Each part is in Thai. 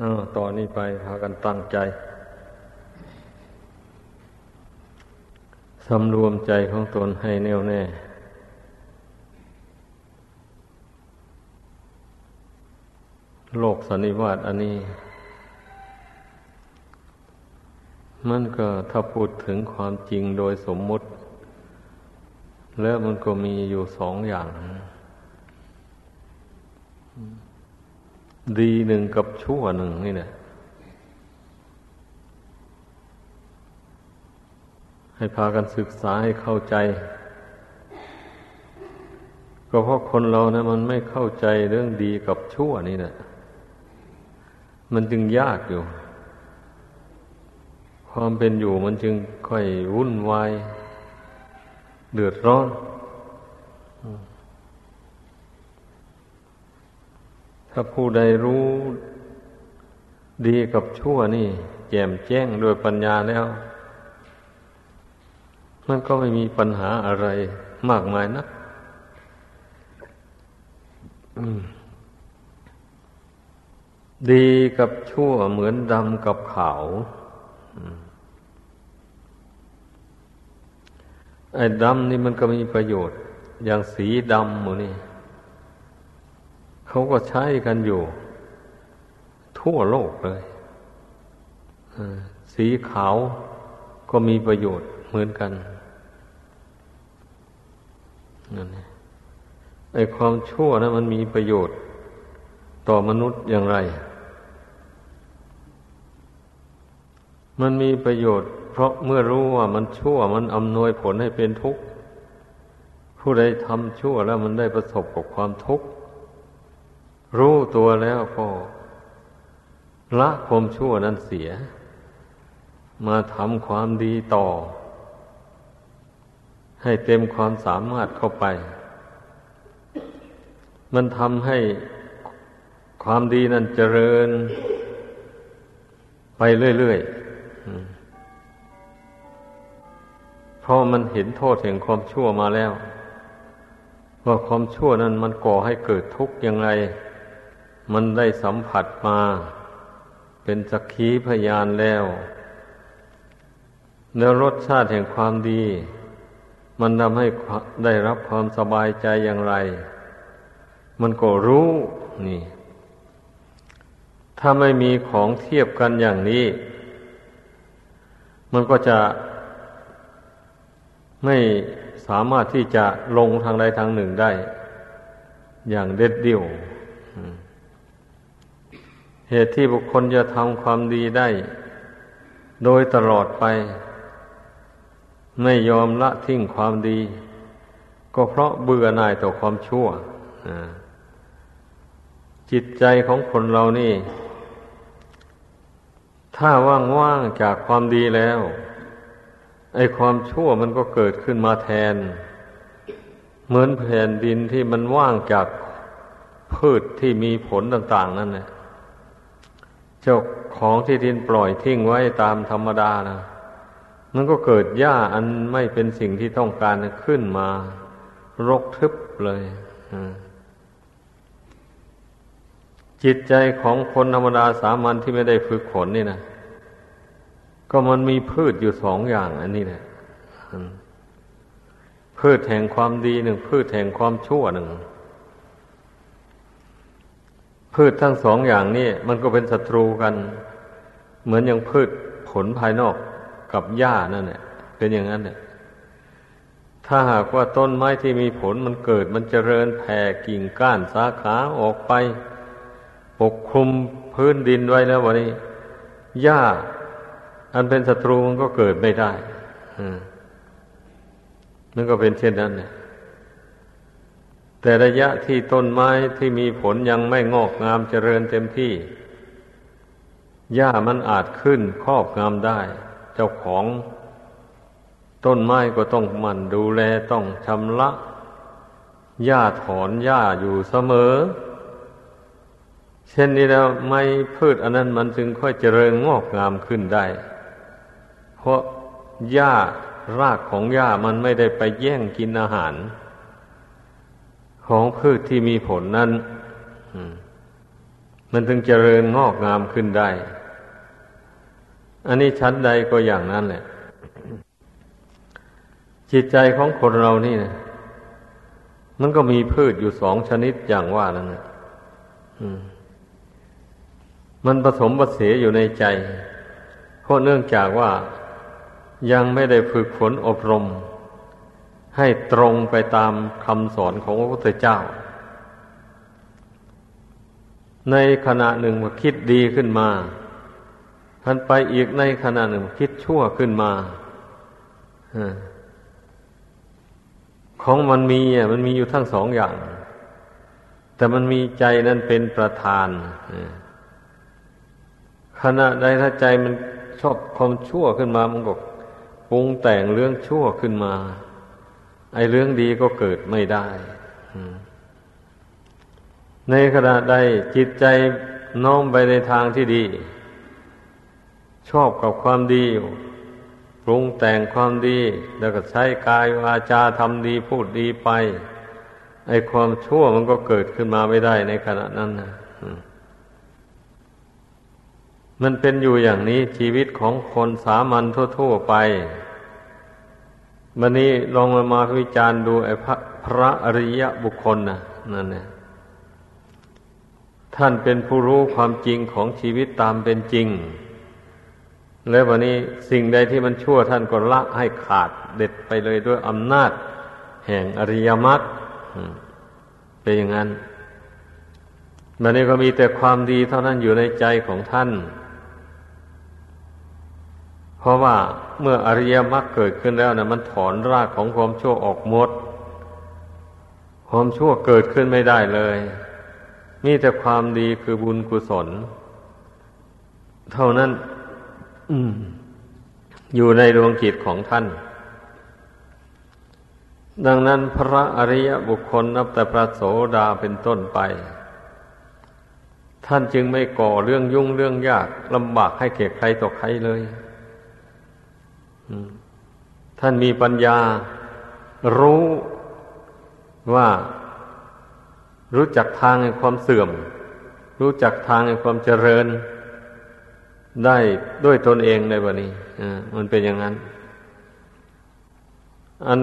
อาต่อนนี้ไปพากันตั้งใจ สำรวมใจของตนให้แน่วแน่ โลกสันนิวาตอันนี้ มันก็ถ้าพูดถึงความจริงโดยสมมุติ แล้วมันก็มีอยู่สองอย่าง ดีหนึ่งกับชั่วหนึ่งนี่แหละให้พากันศึกษาให้เข้าใจ ก็เพราะคนเรานะมันไม่เข้าใจเรื่องดีกับชั่วนี่แหละมันจึงยากอยู่ ความเป็นอยู่มันจึงค่อยวุ่นวาย เดือดร้อน ถ้าผู้ใดรู้ดีกับชั่วนี่ แจ่มแจ้งโดยปัญญาแล้ว มันก็ไม่มีปัญหาอะไรมากมายนะดีกับชั่วเหมือนดำกับขาวไอ้ดำนี่มันก็มีประโยชน์ อย่างสีดำหมูนี่ เขาก็ใช้กันอยู่ ทั่วโลกเลยสีขาวก็มีประโยชน์เหมือนกันนั่นไอ้ความชั่วนะมันมีประโยชน์ ต่อมนุษย์อย่างไร มันมีประโยชน์ เพราะเมื่อรู้ว่ามันชั่วมันอำนวยผลให้เป็นทุกข์ ผู้ใดทำชั่วแล้วมันได้ประสบกับความทุกข์ รู้ตัวแล้วก็ละความชั่วนั้นเสีย มาทำความดีต่อ ให้เต็มความสามารถเข้าไป มันทำให้ความดีนั้นเจริญ ไปเรื่อยๆ เพราะมันเห็นโทษแห่งความชั่วมาแล้ว ว่าความชั่วนั้นมันก่อให้เกิดทุกข์ยังไง มันได้สัมผัสมา เป็นสักขีพยานแล้ว แล้วรสชาติแห่งความดี มันทำให้ได้รับความสบายใจอย่างไร มันก็รู้นี่ ถ้าไม่มีของเทียบกันอย่างนี้ มันก็จะไม่สามารถที่จะลงทางใดทางหนึ่งได้ อย่างเด็ดเดี่ยว เหตุที่บุคคลจะทำความดีได้ โดยตลอดไป ไม่ยอมละทิ้งความดี ก็เพราะเบื่อหน่ายต่อความชั่วจิตใจของคนเรานี่ ถ้าว่างๆจากความดีแล้ว ไอ้ความชั่วมันก็เกิดขึ้นมาแทน เหมือนแผ่นดินที่มันว่างจากพืชที่มีผลต่าง ๆ นั่นแหละ เจ้าของที่ดินปล่อยทิ้งไว้ตามธรรมดานะมันก็เกิดหญ้าอันไม่เป็นสิ่งที่ต้องการขึ้นมา รกทึบเลยจิตใจของคนธรรมดาสามัญที่ไม่ได้ฝึกฝนนี่นะก็มันมีพืชอยู่สองอย่างอันนี้แหละพืชแห่งความดีหนึ่งพืชแห่งความชั่วหนึ่ง พืชทั้งสองอย่างนี้มันก็เป็นศัตรูกัน เหมือนอย่างพืชผลภายนอกกับหญ้านั่นแหละเป็นอย่างนั้นเนี่ยถ้าหากว่าต้นไม้ที่มีผลมันเกิด มันเจริญแผ่กิ่งก้านสาขาออกไป ปกคลุมพื้นดินไว้แล้ววันนี้หญ้า อันเป็นศัตรูมันก็เกิดไม่ได้มันก็เป็นเช่นนั้นเนี่ย แต่ระยะที่ต้นไม้ที่มีผลยังไม่งอกงามเจริญเต็มที่ หญ้ามันอาจขึ้นครอบงามได้ เจ้าของต้นไม้ก็ต้องมันดูแลต้องชำระหญ้าถอนหญ้าอยู่เสมอ เช่นนี้แล้วไม้พืชอันนั้นมันจึงค่อยเจริญงอกงามขึ้นได้ เพราะหญ้ารากของหญ้ามันไม่ได้ไปแย่งกินอาหาร ของพืชที่มีผลนั้นมันถึงเจริญงอกงามขึ้นได้ อันนี้ชั้นใดก็อย่างนั้นแหละ จิตใจของคนเรานี่นะมันก็มีพืชอยู่สองชนิดอย่างว่านั่นนะมันผสมผสมอยู่ในใจ เพราะเนื่องจากว่ายังไม่ได้ฝึกฝนอบรม ให้ตรงไปตามคำสอนของพระพุทธเจ้า ในขณะหนึ่งว่าคิดดีขึ้นมาทันไปอีกในขณะหนึ่งคิดชั่วขึ้นมาของมันมีอะมันมีอยู่ทั้งสองอย่าง แต่มันมีใจนั้นเป็นประธานขณะใดถ้าใจมันชอบความชั่วขึ้นมา มันก็ปรุงแต่งเรื่องชั่วขึ้นมา ไอ้เรื่องดีก็เกิดไม่ได้ ในขณะใดจิตใจน้อมไปในทางที่ดี ชอบกับความดีปรุงแต่งความดี แล้วก็ใช้กายวาจาทำดีพูดดีไป ไอ้ความชั่วมันก็เกิดขึ้นมาไม่ได้ในขณะนั้นนะมันเป็นอยู่อย่างนี้ชีวิตของคนสามัญทั่ว ๆ ไป วันนี้ลองมามาวิจารณ์ดูไอ้พระพระอริยบุคคลนะนั่นเนี่ยท่านเป็นผู้รู้ความจริงของชีวิตตามเป็นจริง แล้ววันนี้สิ่งใดที่มันชั่วท่านก็ละให้ขาดเด็ดไปเลยด้วยอำนาจ แห่งอริยมรรคเป็นอย่างนั้นวันนี้ก็มีแต่ความดีเท่านั้นอยู่ในใจของท่าน เพราะว่าเมื่ออริยมรรคเกิดขึ้นแล้วนะมันถอนรากของความชั่วออกหมด ความชั่วเกิดขึ้นไม่ได้เลย มีแต่ความดีคือบุญกุศล เท่านั้นอยู่ในดวงจิตของท่าน ดังนั้นพระอริยบุคคลนับแต่พระโสดาเป็นต้นไป ท่านจึงไม่ก่อเรื่องยุ่งเรื่องยากลำบากให้เก่ใครต่อใครเลย ท่านมีปัญญารู้ว่ารู้จักทางแห่งความเสื่อม รู้จักทางแห่งความเจริญ ได้ด้วยตนเองในวันนี้มันเป็นอย่างนั้น อัน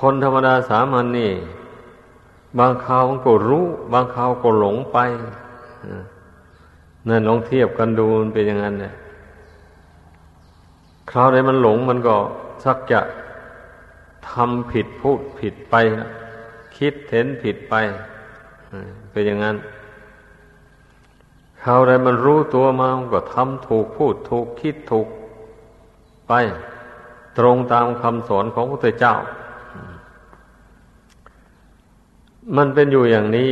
คนธรรมดาสามัญนนี่ บางคราวก็รู้ บางคราวก็หลงไปนั่นลองเทียบกันดูมันเป็นอย่างนั้นเนี่ย คราวใดมันหลงมันก็ชักจะทำผิดพูดผิดไปนะคิดเห็นผิดไปเป็นอย่างนั้นคราวใดมันรู้ตัวมามันก็ทำถูกพูดถูกคิดถูกไป ตรงตามคำสอนของพระพุทธเจ้า มันเป็นอยู่อย่างนี้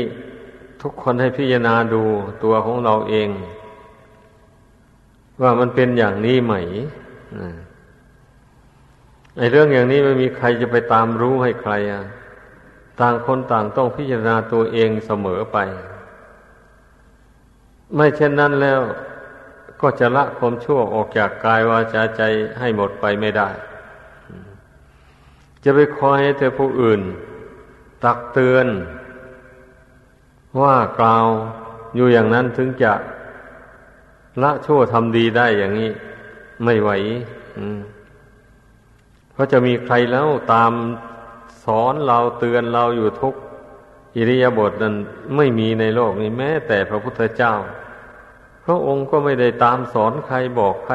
ทุกคนให้พิจารณาดูตัวของเราเอง ว่ามันเป็นอย่างนี้ไหม ไอ้เรื่องอย่างนี้ไม่มีใครจะไปตามรู้ให้ใครอะต่างคนต่างต้องพิจารณาตัวเองเสมอไป ไม่เช่นนั้นแล้วก็จะละความชั่วออกจากกายวาจาใจให้หมดไปไม่ได้ จะไปคอยให้เธอผู้อื่น ตักเตือน ว่ากล่าวอยู่อย่างนั้นถึงจะละชั่วทำดีได้อย่างนี้ ไม่ไหวเพราะจะมีใครแล้วตามสอนเราเตือนเราอยู่ทุกอิริยาบถนั้นไม่มีในโลกนี้แม้ แต่พระพุทธเจ้า พระองค์ก็ไม่ได้ตามสอนใครบอกใคร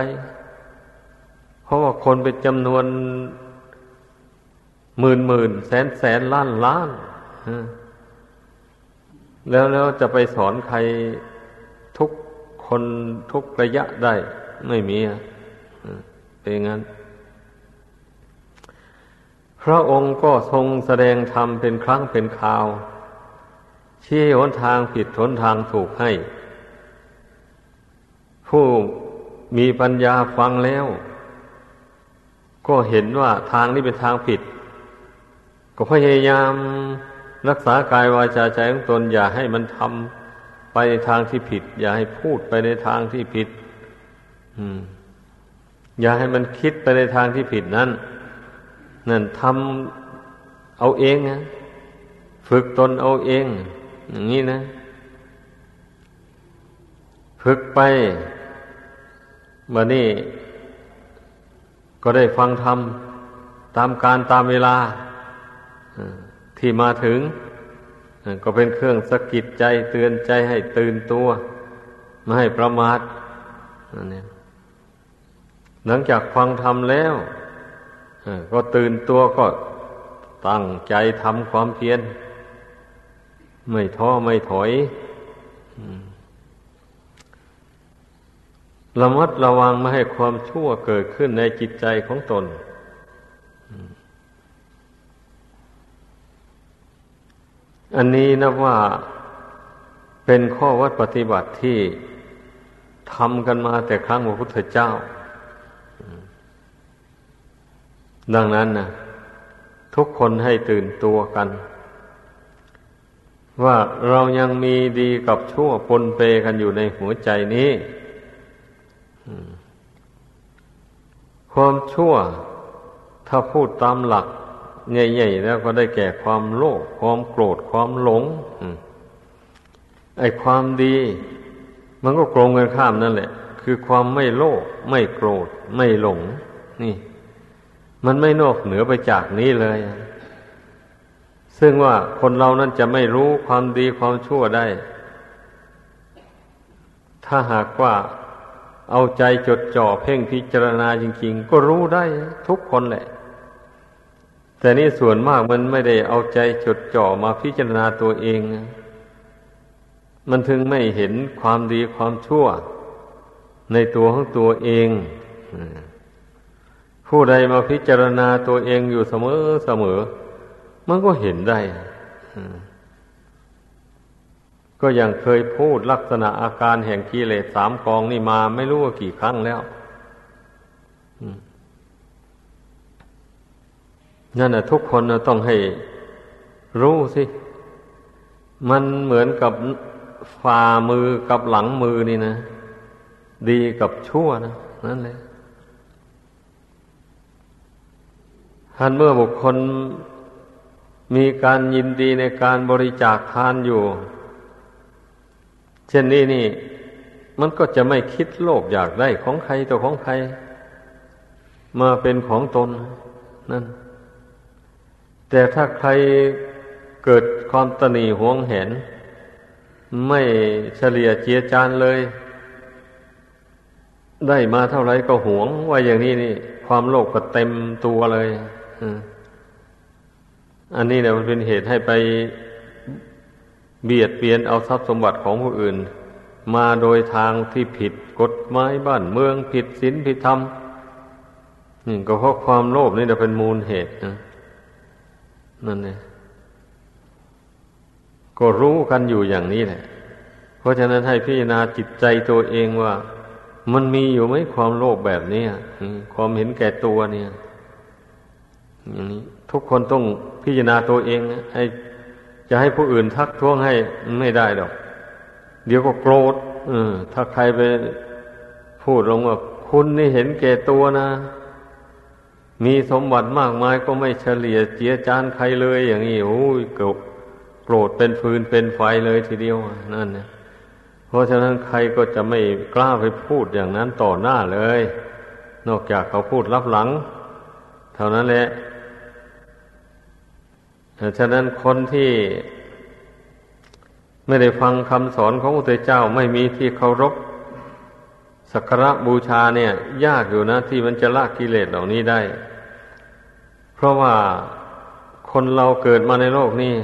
เพราะว่าคนเป็นจำนวนหมื่นหมื่นแสนแสนล้านล้านแล้วแล้วจะไปสอนใครทุกคนทุกระยะได้ ไม่มีอะ เป็นงั้น พระองค์ก็ทรงแสดงธรรมเป็นครั้งเป็นคราว ชี้หนทางผิดหนทางถูกให้ ผู้มีปัญญาฟังแล้ว ก็เห็นว่าทางนี้เป็นทางผิด ก็พยายามรักษากายวาจาใจของตนอย่าให้มันทำไปในทางที่ผิด อย่าให้พูดไปในทางที่ผิด อืม อย่าให้มันคิดไปในทางที่ผิดนั้น นั่นทำเอาเองนะฝึกตนเอาเอง อย่างนี้นะ ฝึกไปมานี่ก็ได้ฟังธรรมตามการตามเวลาที่มาถึง ก็เป็นเครื่องสะกิดใจเตือนใจให้ตื่นตัว ไม่ให้ประมาทอันนี้ หลังจากฟังธรรมแล้วก็ตื่นตัวก็ตั้งใจทำความเพียรไม่ท้อไม่ถอยระมัดระวังไม่ให้ความชั่วเกิดขึ้นในจิตใจของตน อันนี้นะว่าเป็นข้อวัดปฏิบัติที่ทำกันมาแต่ครั้งพระพุทธเจ้า ดังนั้นนะทุกคนให้ตื่นตัวกัน ว่าเรายังมีดีกับชั่วปนเปกันอยู่ในหัวใจนี้ความชั่วถ้าพูดตามหลักใหญ่ๆแล้วก็ได้แก่ความโลภความโกรธความหลงไอ้ความดี มันก็โกงกันข้ามนั่นแหละ คือความไม่โลภไม่โกรธ ไม่หลง นี่ มันไม่นอกเหนือไปจากนี้เลย ซึ่งว่าคนเรานั้นจะไม่รู้ความดีความชั่วได้ ถ้าหากว่าเอาใจจดจ่อเพ่งพิจารณาจริง ๆ ก็รู้ได้ทุกคนแหละ แต่นี่ส่วนมากมันไม่ได้เอาใจจดจ่อมาพิจารณาตัวเอง มันถึงไม่เห็นความดีความชั่ว ในตัวของตัวเอง ผู้ใดมาพิจารณาตัวเองอยู่เสมอเสมอ มันก็เห็นได้ ก็ยังเคยพูดลักษณะอาการแห่งกิเลสสามกองนี่มาไม่รู้ว่ากี่ครั้งแล้วนั่นนะทุกคนนะต้องให้รู้สิ มันเหมือนกับฝ่ามือกับหลังมือนี่นะ ดีกับชั่วนะ นั่นเลย ท่านเมื่อบุคคลมีการยินดีในการบริจาคทานอยู่ เช่นนี้นี่ มันก็จะไม่คิดโลภอยากได้ของใครตัวของใคร มาเป็นของตนนั่น แต่ถ้าใครเกิดความตนีหวงเห็น ไม่เฉลี่ยเจียจานเลย ได้มาเท่าไรก็หวงว่าอย่างนี้นี่ ความโลภก็เต็มตัวเลย อันนี้เนี่ยมันเป็นเหตุให้ไปเบียดเบียนเอาทรัพย์สมบัติของผู้อื่น มาโดยทางที่ผิดกฎหมายบ้านเมืองผิดศีลผิดธรรมนี่ก็เพราะความโลภนี่จะเป็นมูลเหตุนะนั่นเองก็รู้กันอยู่อย่างนี้แหละ เพราะฉะนั้นให้พิจารณาจิตใจตัวเองว่า มันมีอยู่ไหมความโลภแบบนี้ความเห็นแก่ตัวเนี่ย อย่างนี้ทุกคนต้องพิจารณาตัวเองให้จะให้ผู้อื่นทักท้วงให้ไม่ได้ดอก เดี๋ยวก็โกรธอถ้าใครไปพูดลงว่าคุณนี่เห็นแก่ตัวนะ มีสมบัติมากมายก็ไม่เฉลี่ยเจียจานใครเลยอย่างนี้โอ้ยโกรธเป็นฟืนเป็นไฟเลยทีเดียวนั่นเนี่ยเพราะฉะนั้นใครก็จะไม่กล้าไปพูดอย่างนั้นต่อหน้าเลย นอกจากเขาพูดรับหลัง เท่านั้นแหละ ฉะนั้นคนที่ไม่ได้ฟังคำสอนของพระเจ้าไม่มีที่เคารพสักการะบูชาเนี่ย ยากอยู่นะ ที่มันจะละกิเลสเหล่านี้ได้ เพราะว่าคนเราเกิดมาในโลกนี้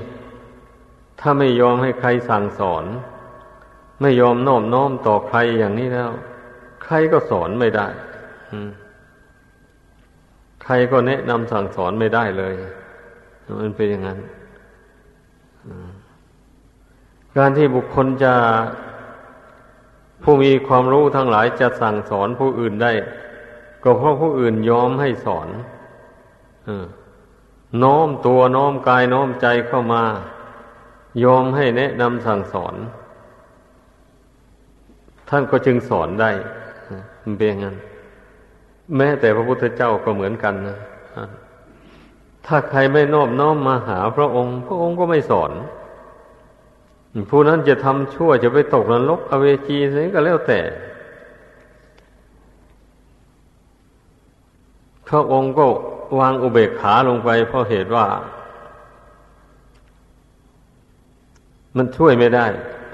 ถ้าไม่ยอมให้ใครสั่งสอน ไม่ยอมน้อมน้อมต่อใครอย่างนี้แล้ว ใครก็สอนไม่ได้ใครก็แนะนำสั่งสอนไม่ได้เลย มันเป็นอย่างนั้นการที่บุคคลจะผู้มีความรู้ทั้งหลายจะสั่งสอนผู้อื่นได้ ก็เพราะผู้อื่นยอมให้สอนน้อมตัวน้อมกายน้อมใจเข้ามา ยอมให้แนะนำสั่งสอน ท่านก็จึงสอนได้มันเป็นอย่างนั้น แม้แต่พระพุทธเจ้าก็เหมือนกันนะ ถ้าใครไม่นอบน้อมมาหาพระองค์ พระองค์ก็ไม่สอน ผู้นั้นจะทำชั่วจะไปตกนรกอเวจีนี่ก็แล้วแต่ พระองค์ก็วางอุเบกขาลงไป เพราะเหตุว่า มันช่วยไม่ได้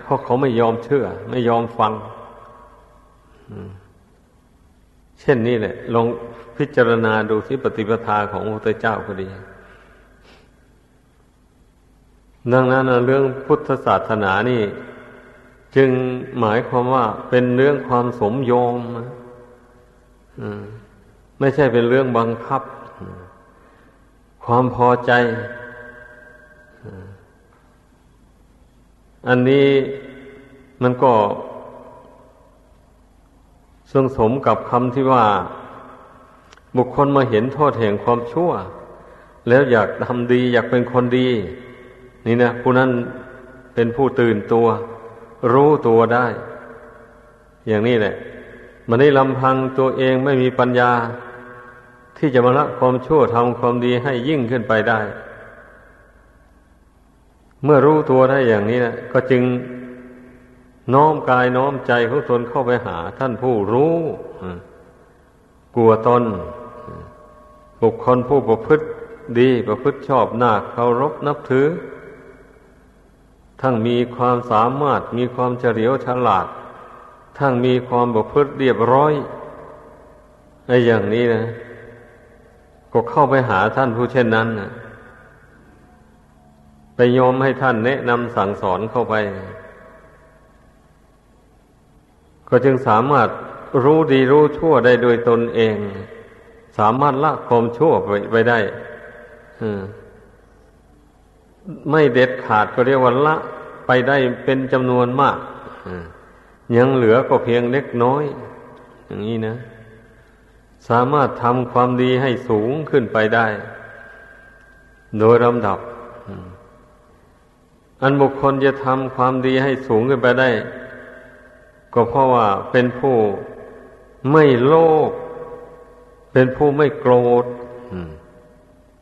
เพราะเขาไม่ยอมเชื่อ ไม่ยอมฟัง เช่นนี้แหละ ลองพิจารณาดูที่ปฏิปทาของพระพุทธเจ้าก็ดี ดังนั้นเรื่องพุทธศาสนานี่ จึงหมายความว่าเป็นเรื่องความสมโยมไม่ใช่เป็นเรื่องบังคับ ความพอใจอันนี้มันก็ ซึ่งสมกับคำที่ว่า บุคคลมาเห็นโทษแห่งความชั่ว แล้วอยากทำดีอยากเป็นคนดี นี่นะผู้นั้นเป็นผู้ตื่นตัว รู้ตัวได้ อย่างนี้แหละ มันได้ลำพังตัวเองไม่มีปัญญา ที่จะมาละความชั่วทำความดีให้ยิ่งขึ้นไปได้ เมื่อรู้ตัวได้อย่างนี้นะก็จึง น้อมกายน้อมใจของตนเข้าไปหา ท่านผู้รู้กลัวตน บุคคลผู้ประพฤติดีประพฤติชอบหน้าเคารพนับถือ ทั้งมีความสามารถมีความเฉลียวฉลาด ทั้งมีความประพฤติเรียบร้อยในอย่างนี้นะ ก็เข้าไปหาท่านผู้เช่นนั้นนะไปยอมให้ท่านแนะนำสั่งสอนเข้าไป ก็จึงสามารถรู้ดีรู้ชั่วได้โดยตนเอง สามารถละความชั่วไปไปได้ไม่เด็ดขาดก็เรียกว่าละไปได้เป็นจำนวนมากยังเหลือก็เพียงเล็กน้อย อย่างนี้นะ สามารถทำความดีให้สูงขึ้นไปได้ โดยลำดับ อันบุคคลจะทำความดีให้สูงขึ้นไปได้ ก็เพราะว่าเป็นผู้ไม่โลภเป็นผู้ไม่โกรธ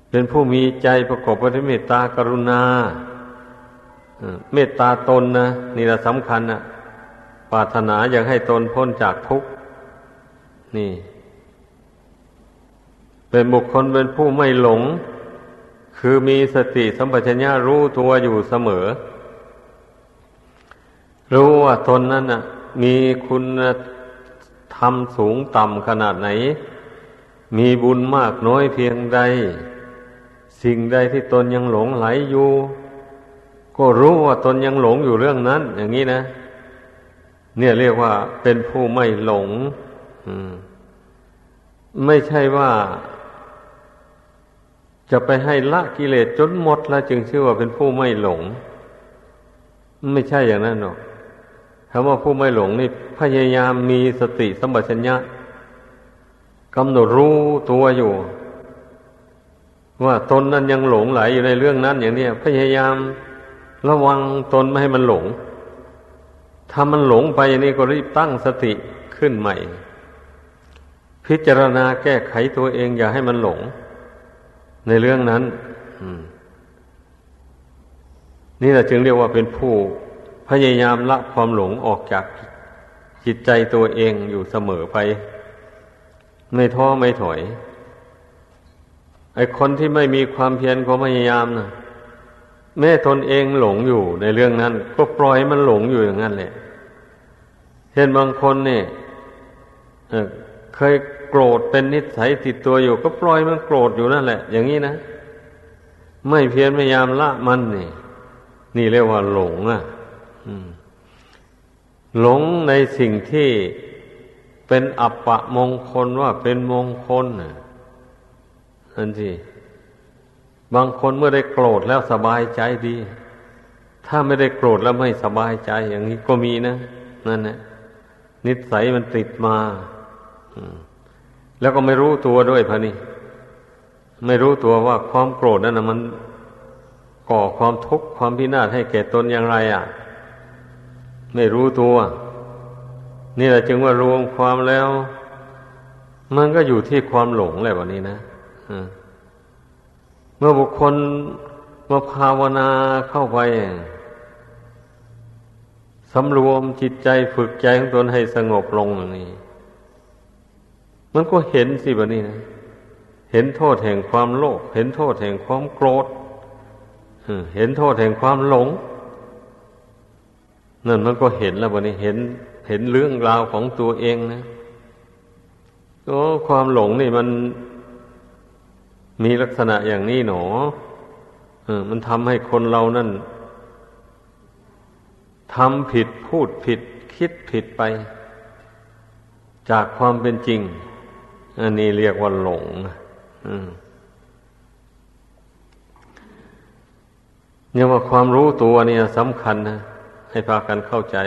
เป็นผู้มีใจประกอบไปด้วยเมตตากรุณาเมตตาตนนะนี่แหละสำคัญนะปรารถนาอยากให้ตนพ้นจากทุกข์นี่ เป็นบุคคลเป็นผู้ไม่หลง คือมีสติสัมปชัญญะรู้ตัวอยู่เสมอ รู้ว่าตนนั้นน่ะ มีคุณธรรมสูงต่ำขนาดไหน มีบุญมากน้อยเพียงใด สิ่งใดที่ตนยังหลงไหลอยู่ ก็รู้ว่าตนยังหลงอยู่เรื่องนั้น อย่างนี้นะ เนี่ยเรียกว่าเป็นผู้ไม่หลงไม่ใช่ว่า จะไปให้ละกิเลสจนหมดแล้วจึงชื่อว่าเป็นผู้ไม่หลง ไม่ใช่อย่างนั้นหรอก คำว่าผู้ไม่หลงนี่ พยายามมีสติสมบัติชัญญะกำหนดรู้ตัวอยู่ ว่าตนนั้นยังหลงไหลอยู่ในเรื่องนั้นอย่างนี้พยายามระวังตนไม่ให้มันหลง ถ้ามันหลงไปอย่างนี้ก็รีบตั้งสติขึ้นใหม่ พิจารณาแก้ไขตัวเองอย่าให้มันหลง ในเรื่องนั้นนี่แหละจึงเรียกว่าเป็นผู้ พยายามละความหลงออกจากจิตใจตัวเองอยู่เสมอไป ไม่ท้อไม่ถอย ไอคนที่ไม่มีความเพียรความพยายามนะแม่ตนเองหลงอยู่ในเรื่องนั้น ก็ปล่อยมันหลงอยู่อย่างนั้นแหละเห็นบางคนเนี่ยเคยโกรธเป็นนิสัยติดตัวอยู่ ก็ปล่อยมันโกรธอยู่นั่นแหละ อย่างนี้นะ ไม่เพียรพยายามละมันนี่ นี่เรียกว่าหลงอะ หลงในสิ่งที่เป็นอัปปะมงคลว่าเป็นมงคลนั่นสิบางคนเมื่อได้โกรธแล้วสบายใจดี ถ้าไม่ได้โกรธแล้วไม่สบายใจอย่างนี้ก็มีนะนั่นแหละนิสัยมันติดมาแล้วก็ไม่รู้ตัวด้วยพะนี่ไม่รู้ตัวว่าความโกรธนั่นนะมันก่อความทุกข์ความพินาศให้แก่ตนอย่างไร อะ ไม่รู้ตัว นี่แหละจึงว่ารวมความแล้ว มันก็อยู่ที่ความหลงแหละวันนี้นะเมื่อบุคคลมาภาวนาเข้าไปสำรวมจิตใจฝึกใจของตนให้สงบลงอย่างนี้ มันก็เห็นสิบะนี่นะ เห็นโทษแห่งความโลภ เห็นโทษแห่งความโกรธ เห็นโทษแห่งความหลง นั่นมันก็เห็นแล้วบะนี้เห็น เห็นเรื่องราวของตัวเองนะโอ้ความหลงนี่มันมีลักษณะอย่างนี้หนอเออมันทำให้คนเรานั่นทำผิดพูดผิด คิดผิดไป จากความเป็นจริง อันนี้เรียกว่าหลงเนี่ยว่าความรู้ตัวเนี่ยสำคัญนะ ให้พากันเข้าใจ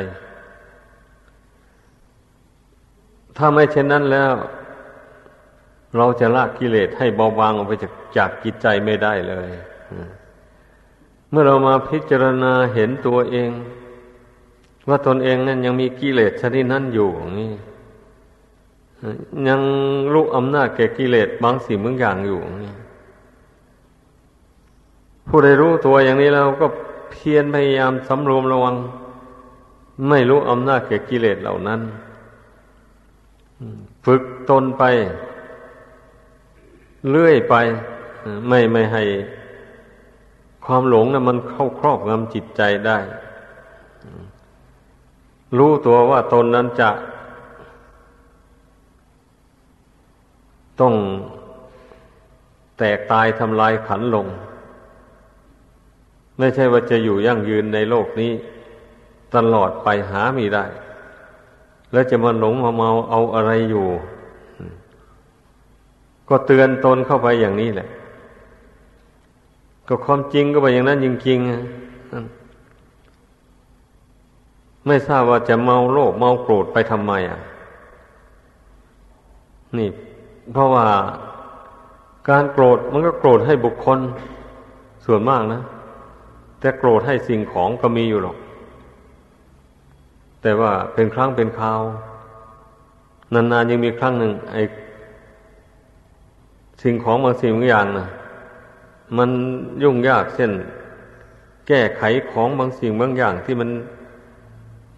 ถ้าไม่เช่นนั้นแล้ว เราจะละกิเลสให้เบาบางออกไปจากจากจิตใจไม่ได้เลยเมื่อเรามาพิจารณาเห็นตัวเอง ว่าตนเองนั้นยังมีกิเลสชนิดนั้นอยู่นี่ยังรู้อำนาจแก่กิเลสบางสิ่งบางอย่างอยู่นี่ผู้ใดรู้ตัวอย่างนี้แล้วก็ เพียรพยายามสำรวมระวัง ไม่รู้อำนาจแก่กิเลสเหล่านั้น ฝึกตนไป เลื่อยไป ไม่ไม่ให้ ความหลงนะมันเข้าครอบงำจิตใจได้ รู้ตัวว่าตนนั้นจะ ต้องแตกตายทำลายขันลง ไม่ใช่ว่าจะอยู่ยั่งยืนในโลกนี้ ตลอดไปหามีได้ แล้วจะมาหลงมาเมาเอาอะไรอยู่ ก็เตือนตนเข้าไปอย่างนี้แหละ ก็ความจริงก็ไปอย่างนั้นจริงๆไม่ทราบว่าจะเมาโลภเมาโกรธไปทำไมอะ นี่ เพราะว่าการโกรธมันก็โกรธให้บุคคลส่วนมากนะ แต่โกรธให้สิ่งของก็มีอยู่หรอก แต่ว่าเป็นครั้งเป็นคราวนานๆยังมีครั้งหนึ่งไอ้สิ่งของบางสิ่งบางอย่างนะมันยุ่งยากเช่น แก้ไขของบางสิ่งบางอย่างที่มัน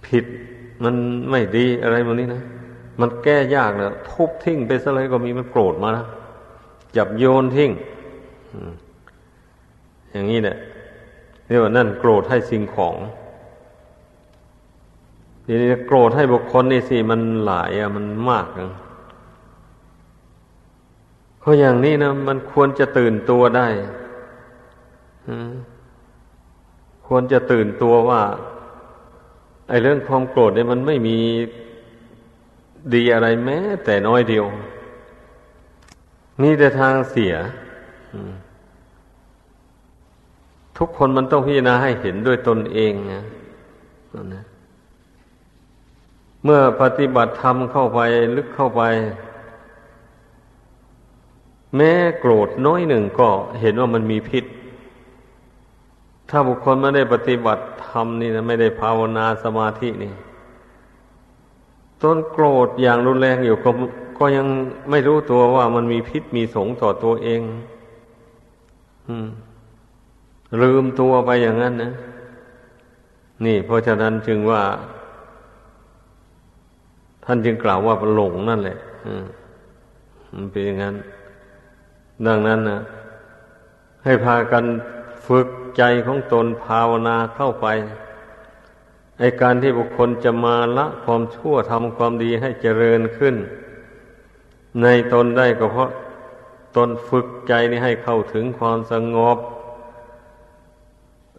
ผิดมันไม่ดีอะไรแบบนี้นะมันแก้ยากนะทุบทิ้งไปซะเลยก็มีมันโกรธมานะจับโยนทิ้งอย่างนี้เนี่ย เรียกว่านั่นโกรธให้สิ่งของทีนี้โกรธให้บุคคลนี่สิมันหลายอะมันมากนะเพราะอย่างนี้นะมันควรจะตื่นตัวได้ควรจะตื่นตัวว่า ไอ้เรื่องความโกรธเนี่ยมันไม่มีดีอะไรแม้ แต่น้อยเดียว มีแต่ทางเสีย ทุกคนมันต้องพิจารณาให้เห็นด้วยตนเองนะเมื่อปฏิบัติธรรมเข้าไปลึกเข้าไป แม้โกรธน้อยหนึ่งก็เห็นว่ามันมีพิษ ถ้าบุคคลไม่ได้ปฏิบัติธรรมนี่นะไม่ได้ภาวนาสมาธินี่ต้นโกรธอย่างรุนแรงอยู่ก็ก็ยังไม่รู้ตัวว่ามันมีพิษมีสงต่อตัวเอง อืม ลืมตัวไปอย่างนั้นนะ นี่ เพราะฉะนั้นจึงว่า ท่านจึงกล่าวว่าหลงนั่นแหละอืมมันเป็นอย่างนั้น ดังนั้นนะให้พากันฝึกใจของตนภาวนาเข้าไปไอการที่บุคคลจะมาละความชั่วทำความดีให้เจริญขึ้น ในตนได้ก็เพราะตนฝึกใจนี้ให้เข้าถึงความสงบ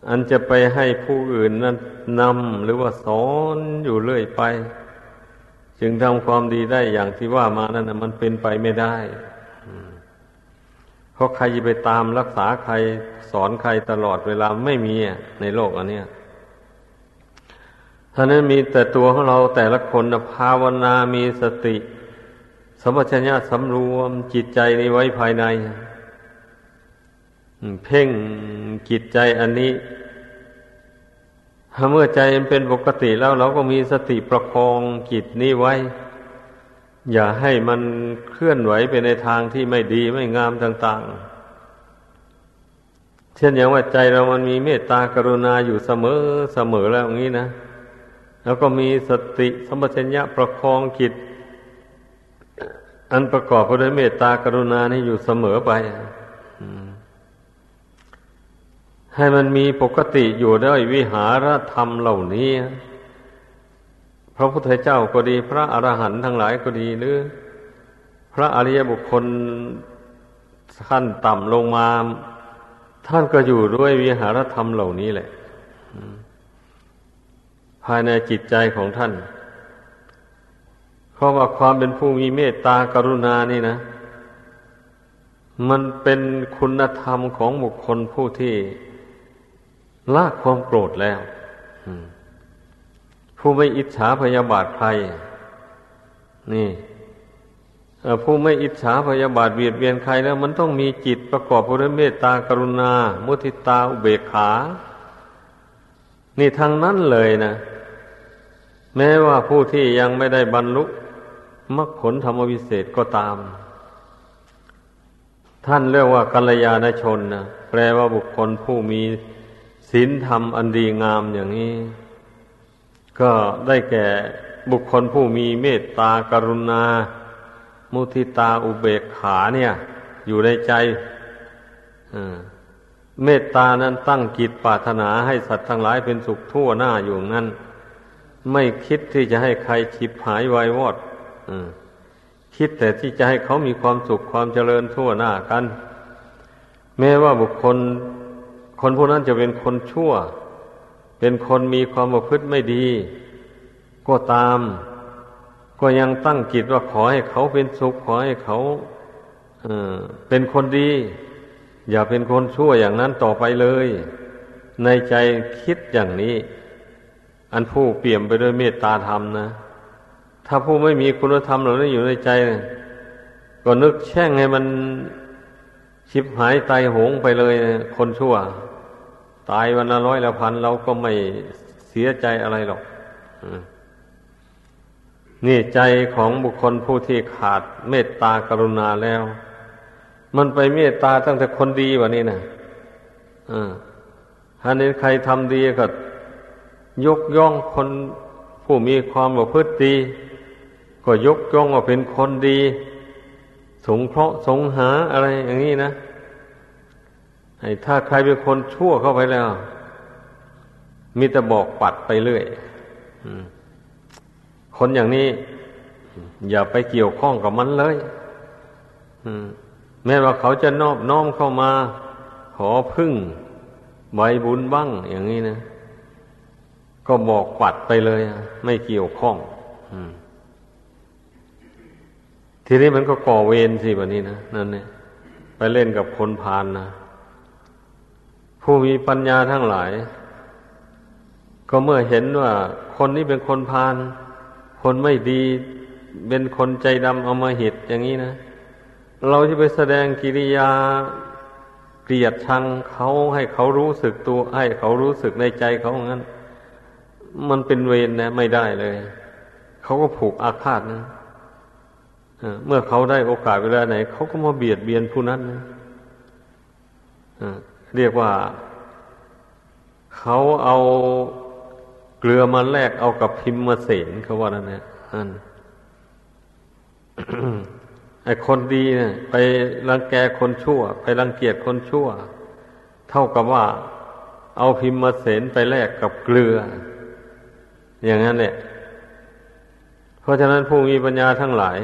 อันจะไปให้ผู้อื่นนั้นนำหรือว่าสอนอยู่เรื่อยไป จึงทำความดีได้อย่างที่ว่ามานั้นมันเป็นไปไม่ได้เพราะใครจะไปตามรักษาใครสอนใครตลอดเวลาไม่มีในโลกอันนี้ท่านั้นมีแต่ตัวของเราแต่ละคนภาวนามีสติสมัชัญญะสำรวมจิตใจนี้ไว้ภายใน เพ่งจิตใจอันนี้เมื่อใจมันเป็นปกติแล้วเราก็มีสติประคองจิตนี้ไว้ อย่าให้มันเคลื่อนไหวไปในทางที่ไม่ดีไม่งามต่าง ๆ เช่นอย่างว่าใจเรามันมีเมตตากรุณาอยู่เสมอเสมอแล้วอย่างนี้นะแล้วก็มีสติสัมปชัญญะประคองจิตอันประกอบไปด้วยเมตตากรุณานี่อยู่เสมอไป ให้มันมีปกติอยู่ด้วยวิหารธรรมเหล่านี้ พระพุทธเจ้าก็ดี พระอรหันต์ทั้งหลายก็ดีหรือ พระอริยบุคคลขั้นต่ำลงมา ท่านก็อยู่ด้วยวิหารธรรมเหล่านี้แหละภายในจิตใจของท่าน เพราะว่าความเป็นผู้มีเมตตากรุณานี่นะ มันเป็นคุณธรรมของบุคคลผู้ที่ ละความโกรธแล้วผู้ไม่อิจฉาพยาบาทใคร นี่ผู้ไม่อิจฉาพยาบาทเบียดเบียนใครแล้ว มันต้องมีจิตประกอบด้วยเมตตากรุณา มุทิตาอุเบกขา นี่ทางนั้นเลยนะแม้ว่าผู้ที่ยังไม่ได้บรรลุมรรคผลธรรมวิเศษก็ตาม ท่านเรียกว่ากัลยาณชนนะแปลว่าบุคคลผู้มี ศีลธรรมอันดีงามอย่างนี้ ก็ได้แก่บุคคลผู้มีเมตตากรุณา มุทิตาอุเบกขาเนี่ย อยู่ในใจเมตตานั้นตั้งกิจปรารถนาให้สัตว์ทั้งหลายเป็นสุขทั่วหน้าอยู่งั้น ไม่คิดที่จะให้ใครฉิบหายวายวอดคิดแต่ที่จะให้เขามีความสุขความเจริญทั่วหน้ากัน แม้ว่าบุคคล คนพวกนั้นจะเป็นคนชั่ว เป็นคนมีความประพฤติไม่ดี ก็ตาม ก็ยังตั้งจิตว่าขอให้เขาเป็นสุขขอให้เขาเเป็นคนดี อย่าเป็นคนชั่วอย่างนั้นต่อไปเลย ในใจคิดอย่างนี้ อันผู้เปี่ยมไปด้วยเมตตาธรรมนะถ้าผู้ไม่มีคุณธรรมเหล่านั้อยู่ในใจ ก็นึกแช่งให้มันชิบหายตายโหงไปเลย คนชั่ว ตายวันละร้อยละพันเราก็ไม่เสียใจอะไรหรอกนี่ใจของบุคคลผู้ที่ขาดเมตตากรุณาแล้ว มันไปเมตตาตั้งแต่คนดีวะนี่นะอ่าถ้าเน้นใครทำดีก็ยกย่องคนผู้มีความประพฤติดี ก็ยกย่องว่าเป็นคนดี สงเคราะห์สงหาอะไรอย่างนี้นะ ถ้าใครเป็นคนชั่วเข้าไปแล้ว มีแต่บอกปัดไปเรื่อยคนอย่างนี้ อย่าไปเกี่ยวข้องกับมันเลยแม้ว่าเขาจะนอบน้อมเข้ามา ขอพึ่งใบบุญบ้าง อย่างนี้นะก็บอกปัดไปเลยไม่เกี่ยวข้องทีนี้มันก็ก่อเวรสิแบบนี้นะนั่นเนี่ยไปเล่นกับคนพานนะ ผู้มีปัญญาทั้งหลาย ก็เมื่อเห็นว่า คนนี้เป็นคนพาลคนไม่ดี เป็นคนใจดำเอามาหิดอย่างนี้นะ เราจะไปแสดงกิริยาเกลียดชังเขาให้เขารู้สึกตัว ให้เขารู้สึกในใจเขางั้น มันเป็นเวรนะ ไม่ได้เลย เขาก็ผูกอาฆาตนะเมื่อเขาได้โอกาสเวลาไหน เขาก็มาเบียดเบียนผู้นั้นนะ เรียกว่า เขาเอาเกลือมาแลกเอากับพิมพ์มาเสนเขาว่านั่นนะอันไอคนดีเนะี่ยไปรังแกคนชั่ว ไปรังเกียจคนชั่ว เท่ากับว่า เอาพิมพ์มาเสนไปแลกกับเกลือ อย่างนั้นเนี่ยเพราะฉะนั้นผู้มีปัญญาทั้งหลาย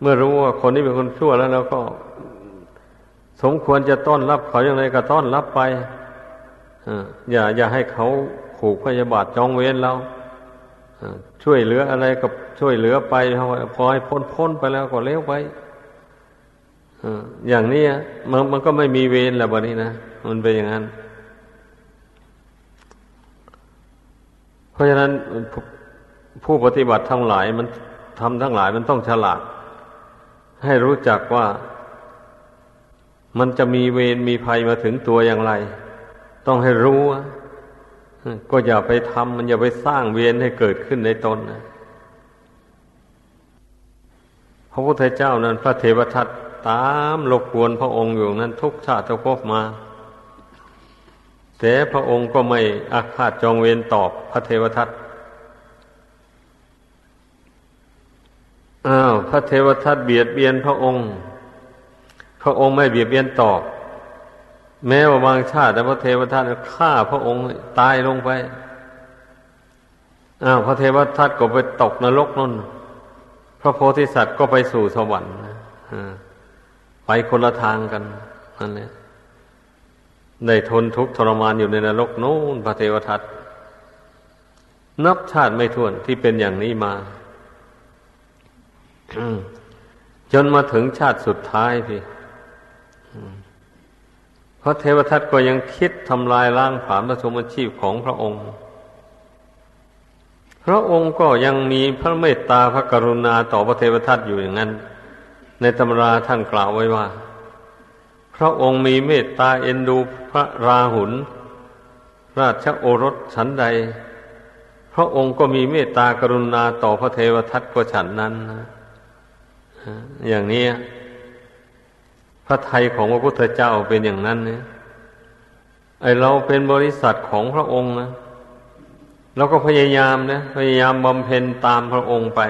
เมื่อรู้ว่าคนนี้เป็นคนชั่วแล้วเราก็ สมควรจะต้อนรับเขาอย่างไรก็ต้อนรับไปอย่า อย่าให้เขาผูกพยาบาทจองเวรเราช่วยเหลืออะไรก็ช่วยเหลือไปพอให้พ้นพ้นไปแล้วก็เลี้ยวไปอย่างนี้มันมันก็ไม่มีเวรแล้วบนี้นะมันเป็นอย่างนั้น เพราะฉะนั้นผู้ปฏิบัติทั้งหลายมันทำทั้งหลายมันต้องฉลาด ให้รู้จักว่า มันจะมีเวรมีภัยมาถึงตัวอย่างไร ต้องให้รู้ก็อย่าไปทำมันอย่าไปสร้างเวรให้เกิดขึ้นในตนนะพระพุทธเจ้านั้น พระเทวทัตตามรบกวนพระองค์อยู่นั้นทุกชาติทุกภพมา แต่พระองค์ก็ไม่อาฆาตจองเวรตอบพระเทวทัตอ้าวพระเทวทัตเบียดเบียนพระองค์ พระองค์ไม่เบียดเบียนตอบ แม้ว่าบางชาติแต่พระเทวทัตฆ่าพระองค์ตายลงไปอ้าวพระเทวทัตก็ไปตกนรกนั่นพระโพธิสัตว์ก็ไปสู่สวรรค์ไปคนละทางกันนั่นแหละได้ทนทุกข์ทรมานอยู่ในนรกนู้นพระเทวทัตนับชาติไม่ถ้วนที่เป็นอย่างนี้มา จนมาถึงชาติสุดท้ายพี่ พระเทวทัตก็ยังคิดทำลายล้างผานพระชมชีพของพระองค์ พระองค์ก็ยังมีพระเมตตาพระกรุณาต่อพระเทวทัตอยู่อย่างนั้น ในตำราท่านกล่าวไว้ว่า พระองค์มีเมตตาเอ็นดูพระราหุลราชโอรสฉันใด พระองค์ก็มีเมตตากรุณาต่อพระเทวทัตก็ฉันนั้นนะอย่างนี้ พระไทยของพระพุทธเจ้าเป็นอย่างนั้นเนี่ยไอเราเป็นบริษัทของพระองค์นะเราก็พยายามนะพยายามบำเพ็ญตามพระองค์ไป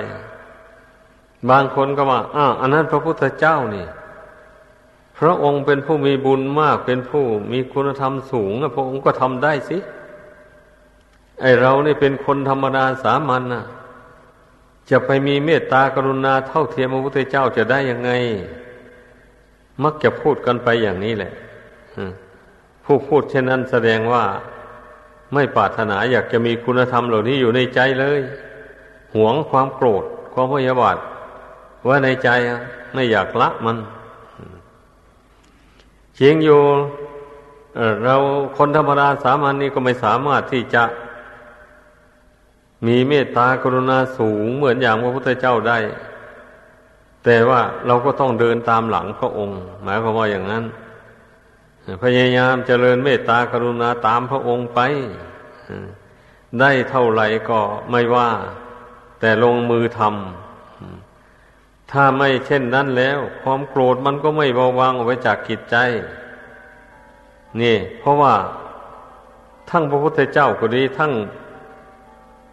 บางคนก็ว่าอ้าอันนั้นพระพุทธเจ้านี่ พระองค์เป็นผู้มีบุญมากเป็นผู้มีคุณธรรมสูงพระองค์ก็ทำได้สิไอเรานี่เป็นคนธรรมดาสามัญนะ่ะจะไปมีเมตตากรุณาเท่าเทียมพระพุทธเจ้าจะได้ยังไง มักจะพูดกันไปอย่างนี้แหละผู้พูดเช่นนั้นแสดงว่าไม่ปรารถนาอยากจะมีคุณธรรมเหล่านี้อยู่ในใจเลย หวงความโกรธความพยาบาทว่าในใจไม่อยากละมันจริงอยู่เราคนธรรมดาสามัญนนี้ก็ไม่สามารถที่จะ มีเมตตากรุณาสูงเหมือนอย่างพระพุทธเจ้าได้ แต่ว่าเราก็ต้องเดินตามหลังพระองค์ หมายความว่าอย่างนั้น พยายามเจริญเมตตากรุณาตามพระองค์ไป ได้เท่าไหร่ก็ไม่ว่า แต่ลงมือทำถ้าไม่เช่นนั้นแล้ว ความโกรธมันก็ไม่เบาบางออกไปจากกิจใจ นี่ เพราะว่าทั้งพระพุทธเจ้าก็ดี ทั้ง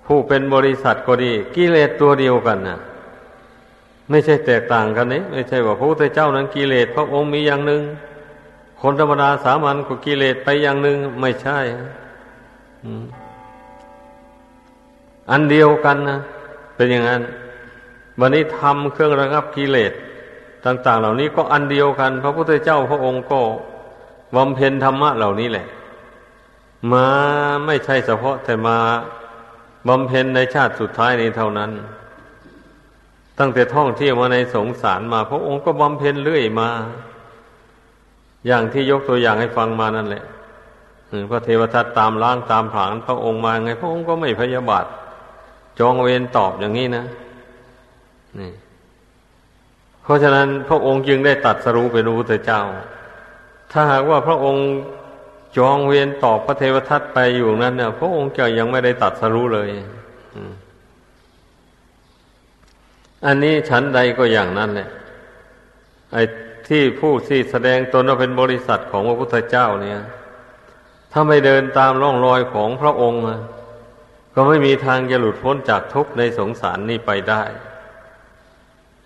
ผู้เป็นบริษัทก็ดี กิเลสตัวเดียวกันนะ ไม่ใช่แตกต่างกันนี่ไม่ใช่ว่าพระพุทธเจ้านั้นกิเลสพระองค์มีอย่างหนึ่ง คนธรรมดาสามัญก็กิเลสไปอย่างหนึ่งไม่ใช่อันเดียวกันนะเป็นอย่างนั้นวันนี้ทำเครื่องระงับกิเลสต่าง ๆ เหล่านี้ก็อันเดียวกัน พระพุทธเจ้าพระองค์ก็บำเพ็ญธรรมะเหล่านี้แหละ มาไม่ใช่เฉพาะแต่มาบำเพ็ญในชาติสุดท้ายนี้เท่านั้น ตั้งแต่ท่องเที่ยวมาในสงสารมา พระองค์ก็บำเพ็ญเรื่อยมา อย่างที่ยกตัวอย่างให้ฟังมานั่นแหละพระเทวทัตตามล้างตามผานพระองค์มาไง พระองค์ก็ไม่พยาบาท จองเวรตอบอย่างนี้นะนี่เพราะฉะนั้นพระองค์จึงได้ตัดสรู้เป็นพระพุทธเจ้า ถ้าหากว่าพระองค์จองเวียนตอบพระเทวทัตไปอยู่นั้นเนี่ยพระองค์จะยังไม่ได้ตัดสรู้เลยอั อันนี้ชั้นใดก็อย่างนั้นเนี่ยไอ้ที่ผู้ที่แสดงตนว่าเป็นบริษัทของพระพุทธเจ้าเนี่ย ถ้าไม่เดินตามร่องรอยของพระองค์ก็ไม่มีทางจะหลุดพ้นจากทุกข์ในสงสารนี้ไปได้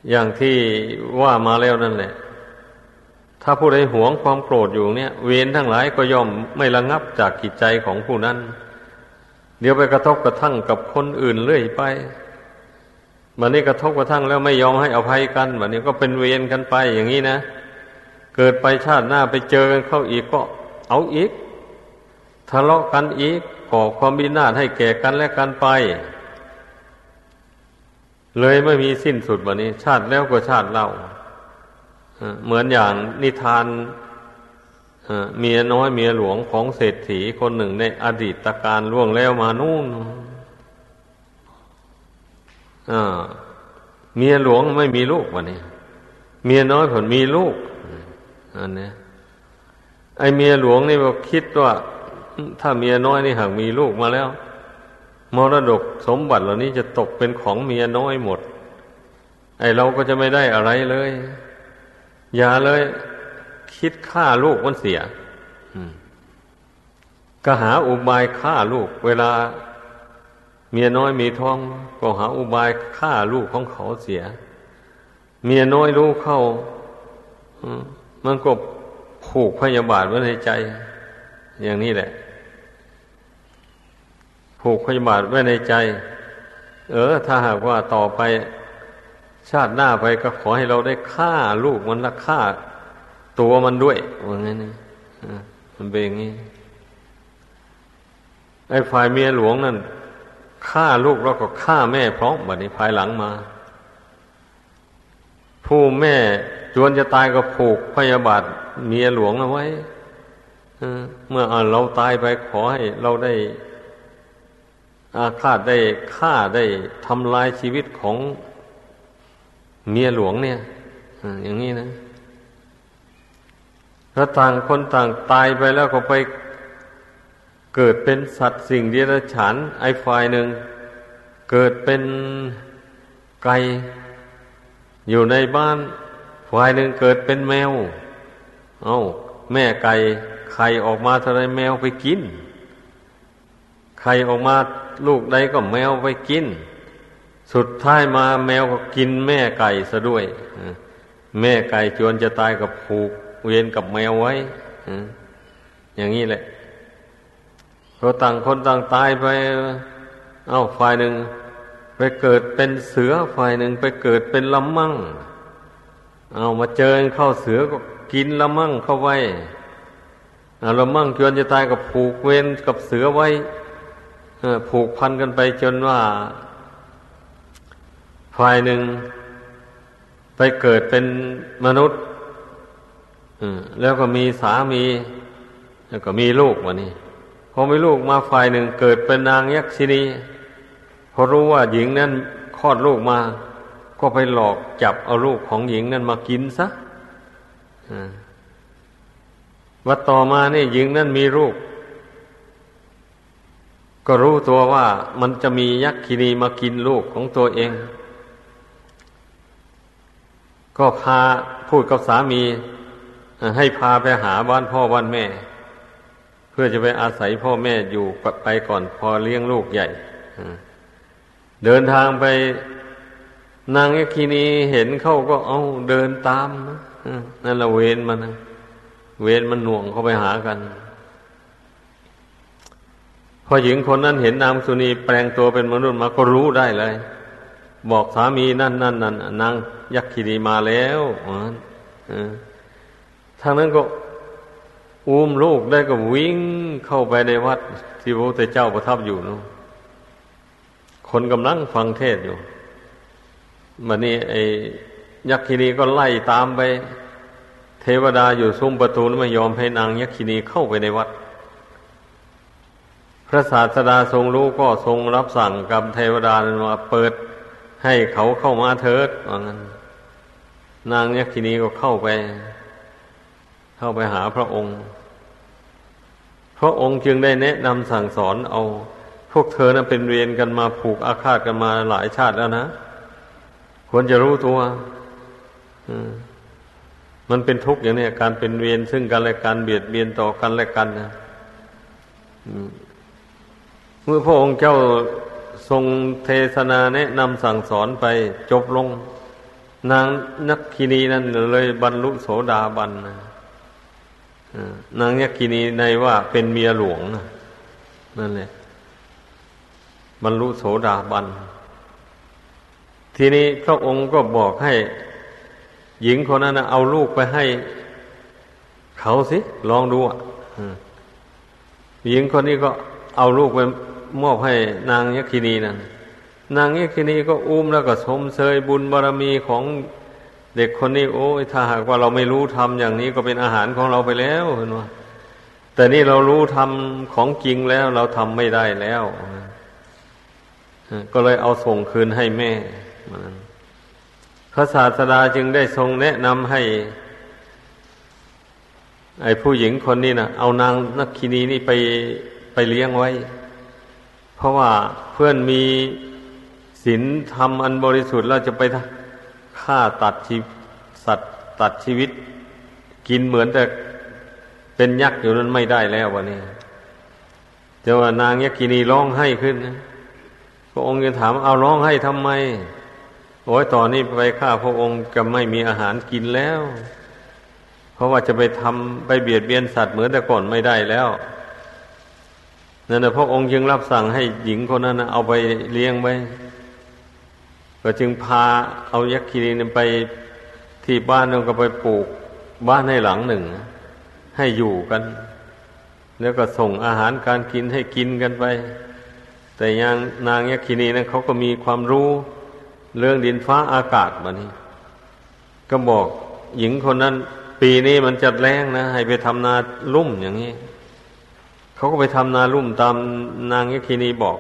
อย่างที่ว่ามาแล้วนั่นแหละ ถ้าผู้ใดหวงความโกรธอยู่เนี่ย เวรทั้งหลายก็ย่อมไม่ระงับจากกิจใจของผู้นั้น เดี๋ยวไปกระทบกระทั่งกับคนอื่นเรื่อยไป วันนี้กระทบกระทั่งแล้วไม่ยอมให้อภัยกันวันนี้ก็เป็นเวรกันไปอย่างนี้นะ เกิดไปชาติหน้าไปเจอกันเข้าอีกก็เอาอีก ทะเลาะกันอีกก่อความบินาศให้แก่กันและกันไป เลยไม่มีสิ้นสุดวันนี้ ชาติแล้วก็ชาติเล่าเหมือนอย่างนิทานเมียน้อยเมียหลวงของเศรษฐีคนหนึ่งในอดีตการล่วงแล้วมานู่น เมียหลวงไม่มีลูกวันนี้ เมียน้อยผลมีลูกอันนี้ไอเมียหลวงนี่บอกคิดว่า ถ้าเมียน้อยนี่หากมีลูกมาแล้ว มรดกสมบัติเหล่านี้จะตกเป็นของเมียน้อยหมด ไอเราก็จะไม่ได้อะไรเลย อย่าเลย คิดฆ่าลูกมันเสียก็หาอุบายฆ่าลูก เวลา เมียน้อยมีท้องก็หาอุบายฆ่าลูกของเขาเสีย เมียน้อยรู้เข้ามันก็ผูกพยาบาทไว้ในใจ อย่างนี้แหละ ผูกพยาบาทไว้ในใจ เออ ถ้าหากว่าต่อไป ชาติหน้าไปก็ขอให้เราได้ฆ่าลูกมันละฆ่าตัวมันด้วยว่างั้นนี่มันเป็นอย่างนี้ไอ้ฝ่ายเมียหลวงนั่น ฆ่าลูกแล้วก็ฆ่าแม่พร้อมบัดนี้ภายหลังมา ผู้แม่จวนจะตายก็ผูกพยาบาทเมียหลวงเอาไว้เมื่อเราตายไปขอให้เราได้ อาฆาตได้ฆ่าได้ทำลายชีวิตของเมียหลวงเนี่ยอย่างนี้นะถ้าต่างคนต่างตายไปแล้วก็ไป เกิดเป็นสัตว์สิ่งเดรัจฉานไอ้ฝ่ายหนึ่ง เกิดเป็นไก่อยู่ในบ้านฝ่ายหนึ่งเกิดเป็นแมว เอา้า แม่ไก่ไข่ออกมาเท่าไรแมวไปกินไข่ออกมาลูกใดก็แมวไปกิน สุดท้ายมาแมวก็กินแม่ไก่ซะด้วยแม่ไก่จวนจะตายกับผูกเวียนกับแมวไว้อย่างนี้แหละ ก็ต่างคนต่างตายไป เอาฝ่ายหนึ่ง ไปเกิดเป็นเสือฝ่ายหนึ่งไปเกิดเป็นลำมั่ง เอามาเจอเข้าเสือก็กินละมั่งเข้าไว้เอาละมั่งจนจะตายกับผูกเวรกับเสือไว้ผูกพันกันไปจนว่า ฝ่ายหนึ่ง ไปเกิดเป็นมนุษย์แล้วก็มีสามี แล้วก็มีลูกวะนี่ พอมีลูกมาฝ่ายหนึ่งเกิดเป็นนางยักษินีพอรู้ว่าหญิงนั้นคลอดลูกมา ก็ไปหลอกจับเอาลูกของหญิงนั้นมากินซะวัดต่อมานี่หญิงนั้นมีลูกก็รู้ตัวว่ามันจะมียักษินีมากินลูกของตัวเอง ก็พาพูดกับสามี ให้พาไปหาบ้านพ่อบ้านแม่ พื่อจะไปอาศัยพ่อแม่อยู่ไปก่อนพอเลี้ยงลูกใหญ่เดินทางไปนางยคีนีเห็นเข้าก็เอาเดินตามนั่นละเวนมันเวนมันหน่วงเข้าไปหากัน พอหญิงคนนั้นเห็นนางสุนีแปลงตัวเป็นมนุษย์มาก็รู้ได้เลย บอกสามีนั่นนั่นนั่นนางยักษ์คีนีมาแล้วทางนั้นก็ อุ้มลูกได้ก็วิ่งเข้าไปในวัด ที่พระพุทธเจ้าประทับอยู่นู้คนกำลังฟังเทศอยู่มันนี่ไอ้ยักษินีก็ไล่ตามไป เทวดาอยู่ซุ้มประตูไม่ยอมให้นางยักษินีเข้าไปในวัด พระศาสดาทรงรู้ก็ทรงรับสั่งกับเทวดามาเปิดให้เขาเข้ามาเถิดว่างั้น นางยักษินีก็เข้าไป เข้าไปหาพระองค์ พระองค์จึงได้แนะนำสั่งสอนเอา พวกเธอนะ่ะเป็นเวรกันมาผูกอาฆาตกันมาหลายชาติแล้วนะ ควรจะรู้ตัวมันเป็นทุกข์อย่างนี้การเป็นเวรซึ่งกันและกันเบียดเบียนต่อกันและกันนะเมื่อพระองค์เจ้าทรงเทศนาแนะนำสั่งสอนไปจบลง นางนักคีนีนั้นเลยบรรลุโสดาบันนะ นางนักคีนีในว่าเป็นเมียหลวงนั่นแหละบรรลุโสดาบัน ทีนี้พระองค์ก็บอกให้ หญิงคนนั้นเอาลูกไปให้ เขาสิ ลองดูอะหญิงคนนี้ก็เอาลูกไปมอบให้นางยักษินีนั่นนางยักษินีก็อุ้มแล้วก็ชมเชยบุญบารรมีของ เด็กคนนี้โอ้ยถ้าหากว่าเราไม่รู้ทำอย่างนี้ก็เป็นอาหารของเราไปแล้วเห็นว่าแต่นี่เรารู้ทำของจริงแล้วเราทำไม่ได้แล้วก็เลยเอาส่งคืนให้แม่พระศาสดาจึงได้ทรงแนะนำให้ ไอ้ผู้หญิงคนนี้นะเอานางนักคีนีนี่ไปไปเลี้ยงไว้ เพราะว่าเพื่อนมีศีลธรรมอันบริสุทธิ์แล้วจะไป ฆ่าตัดชีสัตว์ตัดชีวิต กินเหมือนแต่เป็นยักษ์อยู่นั้นไม่ได้แล้ววันนี้แต่ว่านางยักษินีร้องให้ขึ้นพระองค์จะถามเอาร้องให้ทำไม โอ้ยตอนนี้ไปข้าพระองค์จะไม่มีอาหารกินแล้ว เพราะว่าจะไปทำไปเบียดเบียนสัตว์เหมือนแต่ก่อนไม่ได้แล้วนั่นแหละพระองค์จึงรับสั่งให้หญิงคนนั้นเอาไปเลี้ยงไว้ ก็จึงพาเอายักษ์คีรีนไปที่บ้านแล้วก็ไปปลูกบ้านให้หลังหนึ่ง ให้อยู่กัน แล้วก็ส่งอาหารการกินให้กินกันไป แต่ยังนางยักษ์คีนีนะเขาก็มีความรู้เรื่องดินฟ้าอากาศมานี่ก็บอกหญิงคนนั้น ปีนี้มันจัดแรงนะ ให้ไปทำนาลุ่มอย่างนี้เขาก็ไปทำนาลุ่มตามนางยักษินีบอก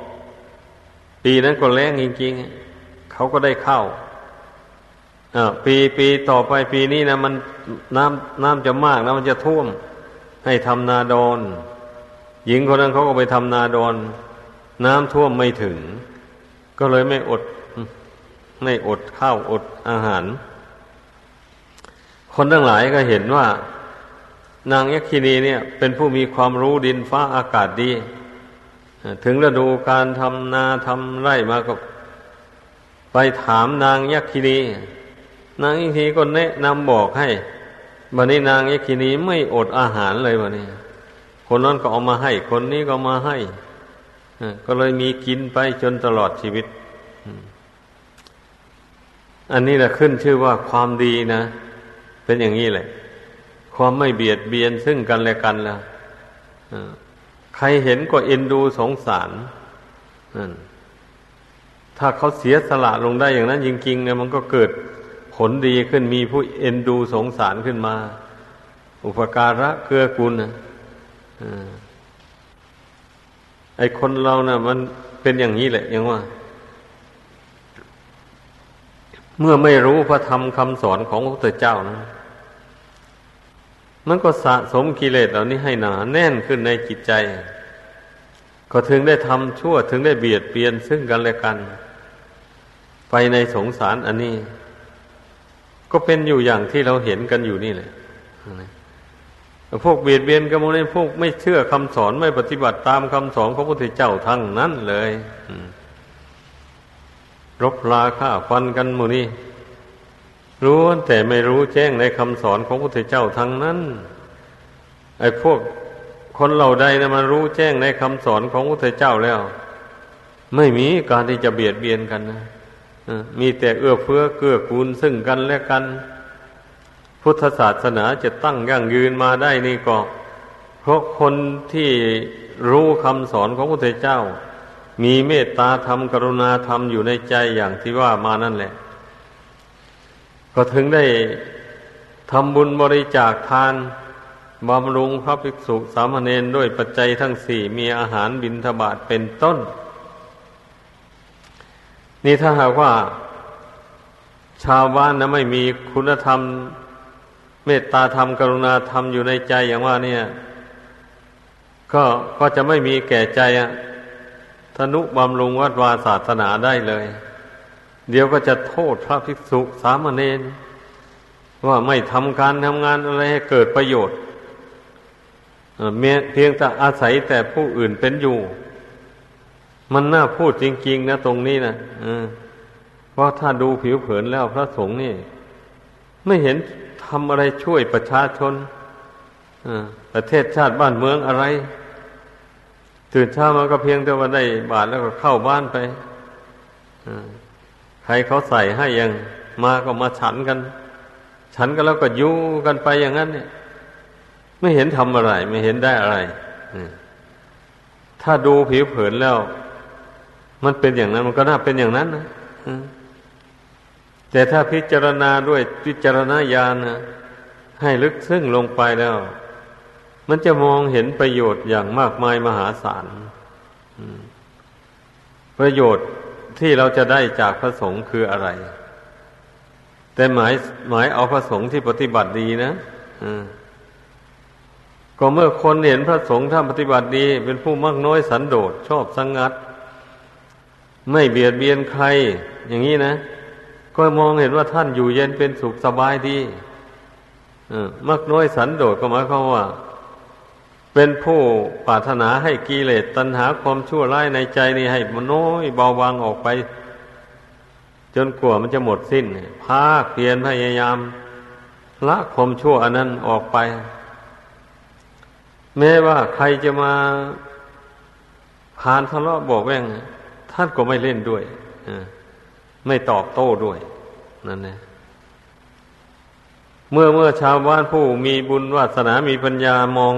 ปีนั้นก็แรงจริงๆ เขาก็ได้เข้าปีปีต่อไปปีนี้นะมันน้ำน้ำจะมากนะมันจะท่วม ให้ทำนาดอนหญิงคนนั้นเขาก็ไปทำนาดอนน้ำท่วมไม่ถึง ก็เลยไม่อด ไม่อดข้าวอดอาหาร คนทั้งหลายก็เห็นว่า นางยักษินีเนี่ย เป็นผู้มีความรู้ดินฟ้าอากาศดี ถึงฤดูการทำนาทำไร่มาก็ ไปถามนางยักษินีนางยักษินีก็แนะนำบอกให้บันนี้นางยักษินีไม่อดอาหารเลยวันนี้ คนนั้นก็เอามาให้ คนนี้ก็มาให้ก็เลยมีกินไปจนตลอดชีวิต อันนี้แหละขึ้นชื่อว่าความดีนะ เป็นอย่างนี้แหละ ความไม่เบียดเบียนซึ่งกันและกันล้วใครเห็นก็เอ็นดูสงสารนั่น ถ้าเขาเสียสละลงได้อย่างนั้นจริงๆเนี่ยมันก็เกิดผลดีขึ้นมีผู้เอ็นดูสงสารขึ้นมา อุปการะเกื้อกูลนะไอคนเรานะ่ะ มันเป็นอย่างนี้แหละยังว่า เมื่อไม่รู้พระธรรมคำสอนของพระพุทธเจ้านะมันก็สะสมกิเลสเหล่านี้ให้หนาแน่นขึ้นในจิตใจ ก็ถึงได้ทำชั่วถึงได้เบียดเบียนซึ่งกันและกัน ไปในสงสารอันนี้ ก็เป็นอยู่อย่างที่เราเห็นกันอยู่นี่แหละพวกเบียดเบียนกันมนี่พวกไม่เชื่อคำสอนไม่ปฏิบัติตามคำสอนของพระพุทธเจ้าทั้งนั้นเลยรบราฆ่าฟันกันมูนี้รู้แต่ไม่รู้แจ้งในคำสอนของพระพุทธเจ้าทั้งนั้น ไอ้พวกคนเหล่าใดนะมันรู้แจ้งในคำสอนของพระพุทธเจ้าแล้ว ไม่มีการที่จะเบียดเบียนกันนะ มีแต่เอื้อเฟื้อเกื้อกูลซึ่งกันและกัน พุทธศาสนาจะตั้งยั่งยืนมาได้นี่ก็เพราะคนที่รู้คำสอนของพระพุทธเจ้า มีเมตตาธรรมกรุณาธรรมอยู่ในใจอย่างที่ว่ามานั่นแหละ ก็ถึงได้ทำบุญบริจาคทานบำรุงพระภิกษุสามเณรด้วยปัจจัยทั้งสี่มีอาหารบิณฑบาตเป็นต้น นี่ถ้าหากว่า ชาวบ้านนะไม่มีคุณธรรม เมตตาธรรมกรุณาธรรมอยู่ในใจอย่างว่า เนี่ย ก็ก็จะไม่มีแก่ใจอะธนุบำรุงวัดวาศาสนาได้เลย เดี๋ยวก็จะโทษพระภิกษุสามเณรว่าไม่ทำการทำงานอะไรให้เกิดประโยชน์เพียงแต่อาศัยแต่ผู้อื่นเป็นอยู่ มันน่าพูดจริง ๆ นะตรงนี้นะเพราะถ้าดูผิวเผินแล้วพระสงฆ์นี่ ไม่เห็นทำอะไรช่วยประชาชนประเทศชาติบ้านเมืองอะไร ตื่นเช้ามาก็เพียงแต่ว่าได้บาทแล้วก็เข้าบ้านไปใครเขาใส่ให้ยังมาก็มาฉันกัน ฉันกันแล้วก็ยู่กันไปอย่างนั้น เนี่ย ไม่เห็นทำอะไร ไม่เห็นได้อะไรถ้าดูผิวเผินแล้ว มันเป็นอย่างนั้น มันก็น่าเป็นอย่างนั้นนะแต่ถ้าพิจารณาด้วยพิจารณญาณนะให้ลึกซึ้งลงไปแล้ว มันจะมองเห็นประโยชน์อย่างมากมายมหาศาลประโยชน์ที่เราจะได้จากพระสงฆ์คืออะไร แต่หมายหมายเอาพระสงฆ์ที่ปฏิบัติดีนะก็เมื่อคนเห็นพระสงฆ์ท่านปฏิบัติดี เป็นผู้มักน้อยสันโดษชอบสังงัด ไม่เบียดเบียนใคร อย่างนี้นะ ก็มองเห็นว่าท่านอยู่เย็นเป็นสุขสบายดีมักน้อยสันโดษก็หมายความว่า เป็นผู้ปรารถนาให้กิเลสตัณหาความชั่วร้ายในใจนี่ให้มันน้อยเบาบางออกไป จนกว่ามันจะหมดสิ้นภาคเพียรพยายาม ละความชั่วอันนั้นออกไป แม้ว่าใครจะมาผ่านทะเลาะบอกแว่ง ท่านก็ไม่เล่นด้วยไม่ตอบโต้ด้วย นั่นแหละเมื่อเมื่อชาวบ้านผู้มีบุญวาสนามีปัญญามอง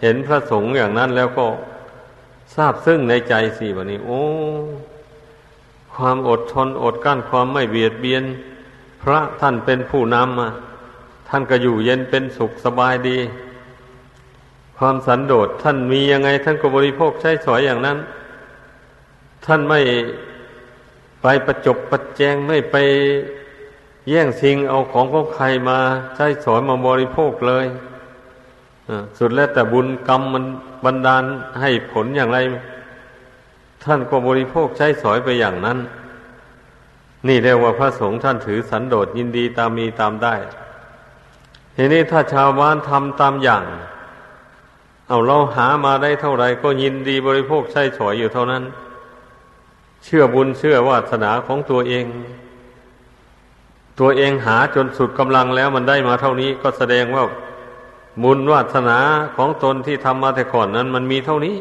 เห็นพระสงฆ์อย่างนั้นแล้วก็ทราบซึ่งในใจสิวันนี้ โอ้ ความอดทนอดกั้นความไม่เบียดเบียน พระท่านเป็นผู้นำมาท่านก็อยู่เย็นเป็นสุขสบายดี ความสันโดษท่านมียังไง ท่านก็บริโภคใช้สอยอย่างนั้น ท่านไม่ไปประจบประแจงไม่ไปแย่งชิงเอาของของใครมาใช้สอยมาบริโภคเลยสุดแล้วแต่บุญกรรมมันบันดาลให้ผลอย่างไร ท่านก็บริโภคใช้สอยไปอย่างนั้น นี่เรียกว่าพระสงฆ์ท่านถือสันโดษยินดีตามมีตามได้ทีนี้ถ้าชาวบ้านทำตามอย่าง เอาเราหามาได้เท่าไหร่ก็ยินดีบริโภคใช้สอยอยู่เท่านั้น เชื่อบุญเชื่อวาสนาของตัวเอง ตัวเองหาจนสุดกำลังแล้วมันได้มาเท่านี้ก็แสดงว่าบุญวาสนาของตนที่ทำมาแต่ก่อนนั้น มันมีเท่านี้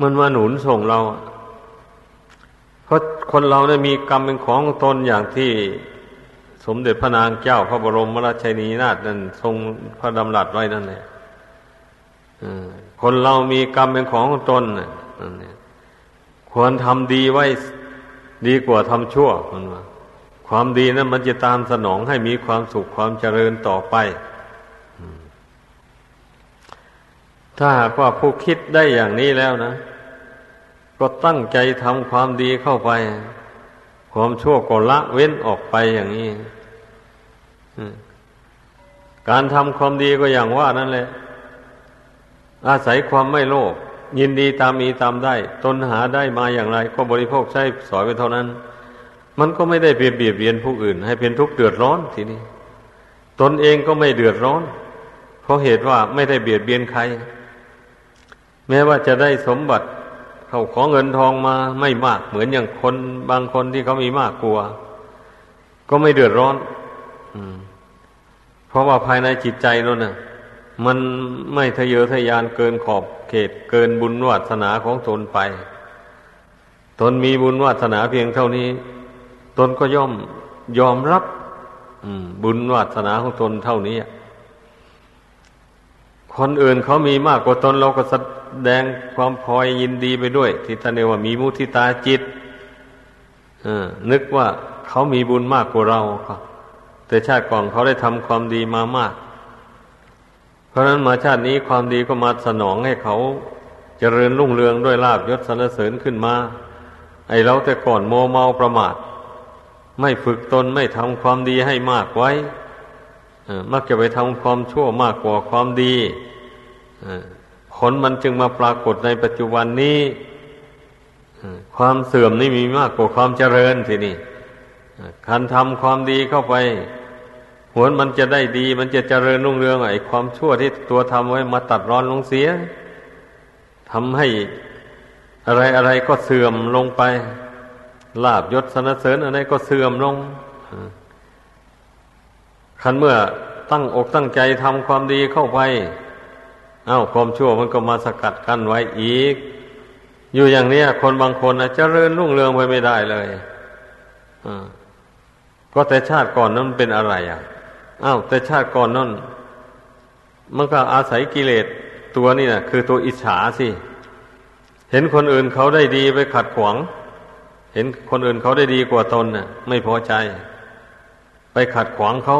มันมาหนุนส่งเราเพราะคนเราเนี่ยมีกรรมเป็นของตนอย่างที่สมเด็จพระนางเจ้าพระบรมราชินีนาถนั้นทรงพระดำรัสไว้นั่นแหละคนเรามีกรรมเป็นของตนนั่นเควรทำดีไว้ดีกว่าทำชั่วมันว่าความดีนั้นมันจะตามสนองให้มีความสุขความเจริญต่อไป ถ้าหากว่าผู้คิดได้อย่างนี้แล้วนะ ก็ตั้งใจทำความดีเข้าไป ความชั่วก็ละเว้นออกไปอย่างนี้การทำความดีก็อย่างว่านั่นแหละ อาศัยความไม่โลภ ยินดีตามมีตามได้ ตนหาได้มาอย่างไร ก็บริโภคใช้สอยไปเท่านั้น มันก็ไม่ได้เบียดเบียนผู้อื่น ให้เป็นทุกข์เดือดร้อนทีนี้ ตนเองก็ไม่เดือดร้อน เพราะเหตุว่าไม่ได้เบียดเบียนใคร แม้ว่าจะได้สมบัติเขาขอเงินทองมาไม่มากเหมือนอย่างคนบางคนที่เขามีมากกลัว ก็ไม่เดือดร้อนอเพราะว่าภายในจิตใจนั่นน่ะ มันไม่ทะเยอทะยานเกินขอบเขตเกินบุญวาสนาของตนไป ตนมีบุญวาสนาเพียงเท่านี้ ตนก็ย่อมยอมรับบุญวาสนาของตนเท่านี้ คนอื่นเขามีมากกว่าตนเราก็แสดงความพอยยินดีไปด้วย ที่ท่านเรียกว่ามีมุทิตาจิตนึกว่าเขามีบุญมากกว่าเราแต่ชาติก่อนเขาได้ทำความดีมามาก เพราะนั้นมาชาตินี้ความดีก็มาสนองให้เขาเจริญรุ่งเรืองด้วยลาบยศสรรเสริญขึ้นมา ไอเราแต่ก่อนโมเมาประมาท ไม่ฝึกตนไม่ทำความดีให้มากไว้มักจะไปทำความชั่วมากกว่าความดีผลมันจึงมาปรากฏในปัจจุบันนี้ความเสื่อมนี่มีมากกว่าความเจริญสินี่การทำความดีเข้าไป หวนมันจะได้ดี มันจะเจริญรุ่งเรืองไอ้ความชั่วที่ตัวทำไว้มาตัดรอนลงเสียทำให้อะไรอะไรก็เสื่อมลงไป ลาบยศสนเสริญอะไรก็เสื่อมลงคันเมื่อตั้งอกตั้งใจทำความดีเข้าไปอา้าวความชั่วมันก็มาสกัดกั้นไว้อีก อยู่อย่างนี้คนบางคนนะเจริญรุ่งเรืองไปไม่ได้เลยอ่าก็แต่ชาติก่อนนั้นเป็นอะไรอะ อ้าวแต่ชาติก่อนนั้นมันก็อาศัยกิเลสตัวนี่นะคือตัวอิจฉาสิ เห็นคนอื่นเขาได้ดีไปขัดขวาง เห็นคนอื่นเขาได้ดีกว่าตนน่ะ ไม่พอใจ ไปขัดขวางเขา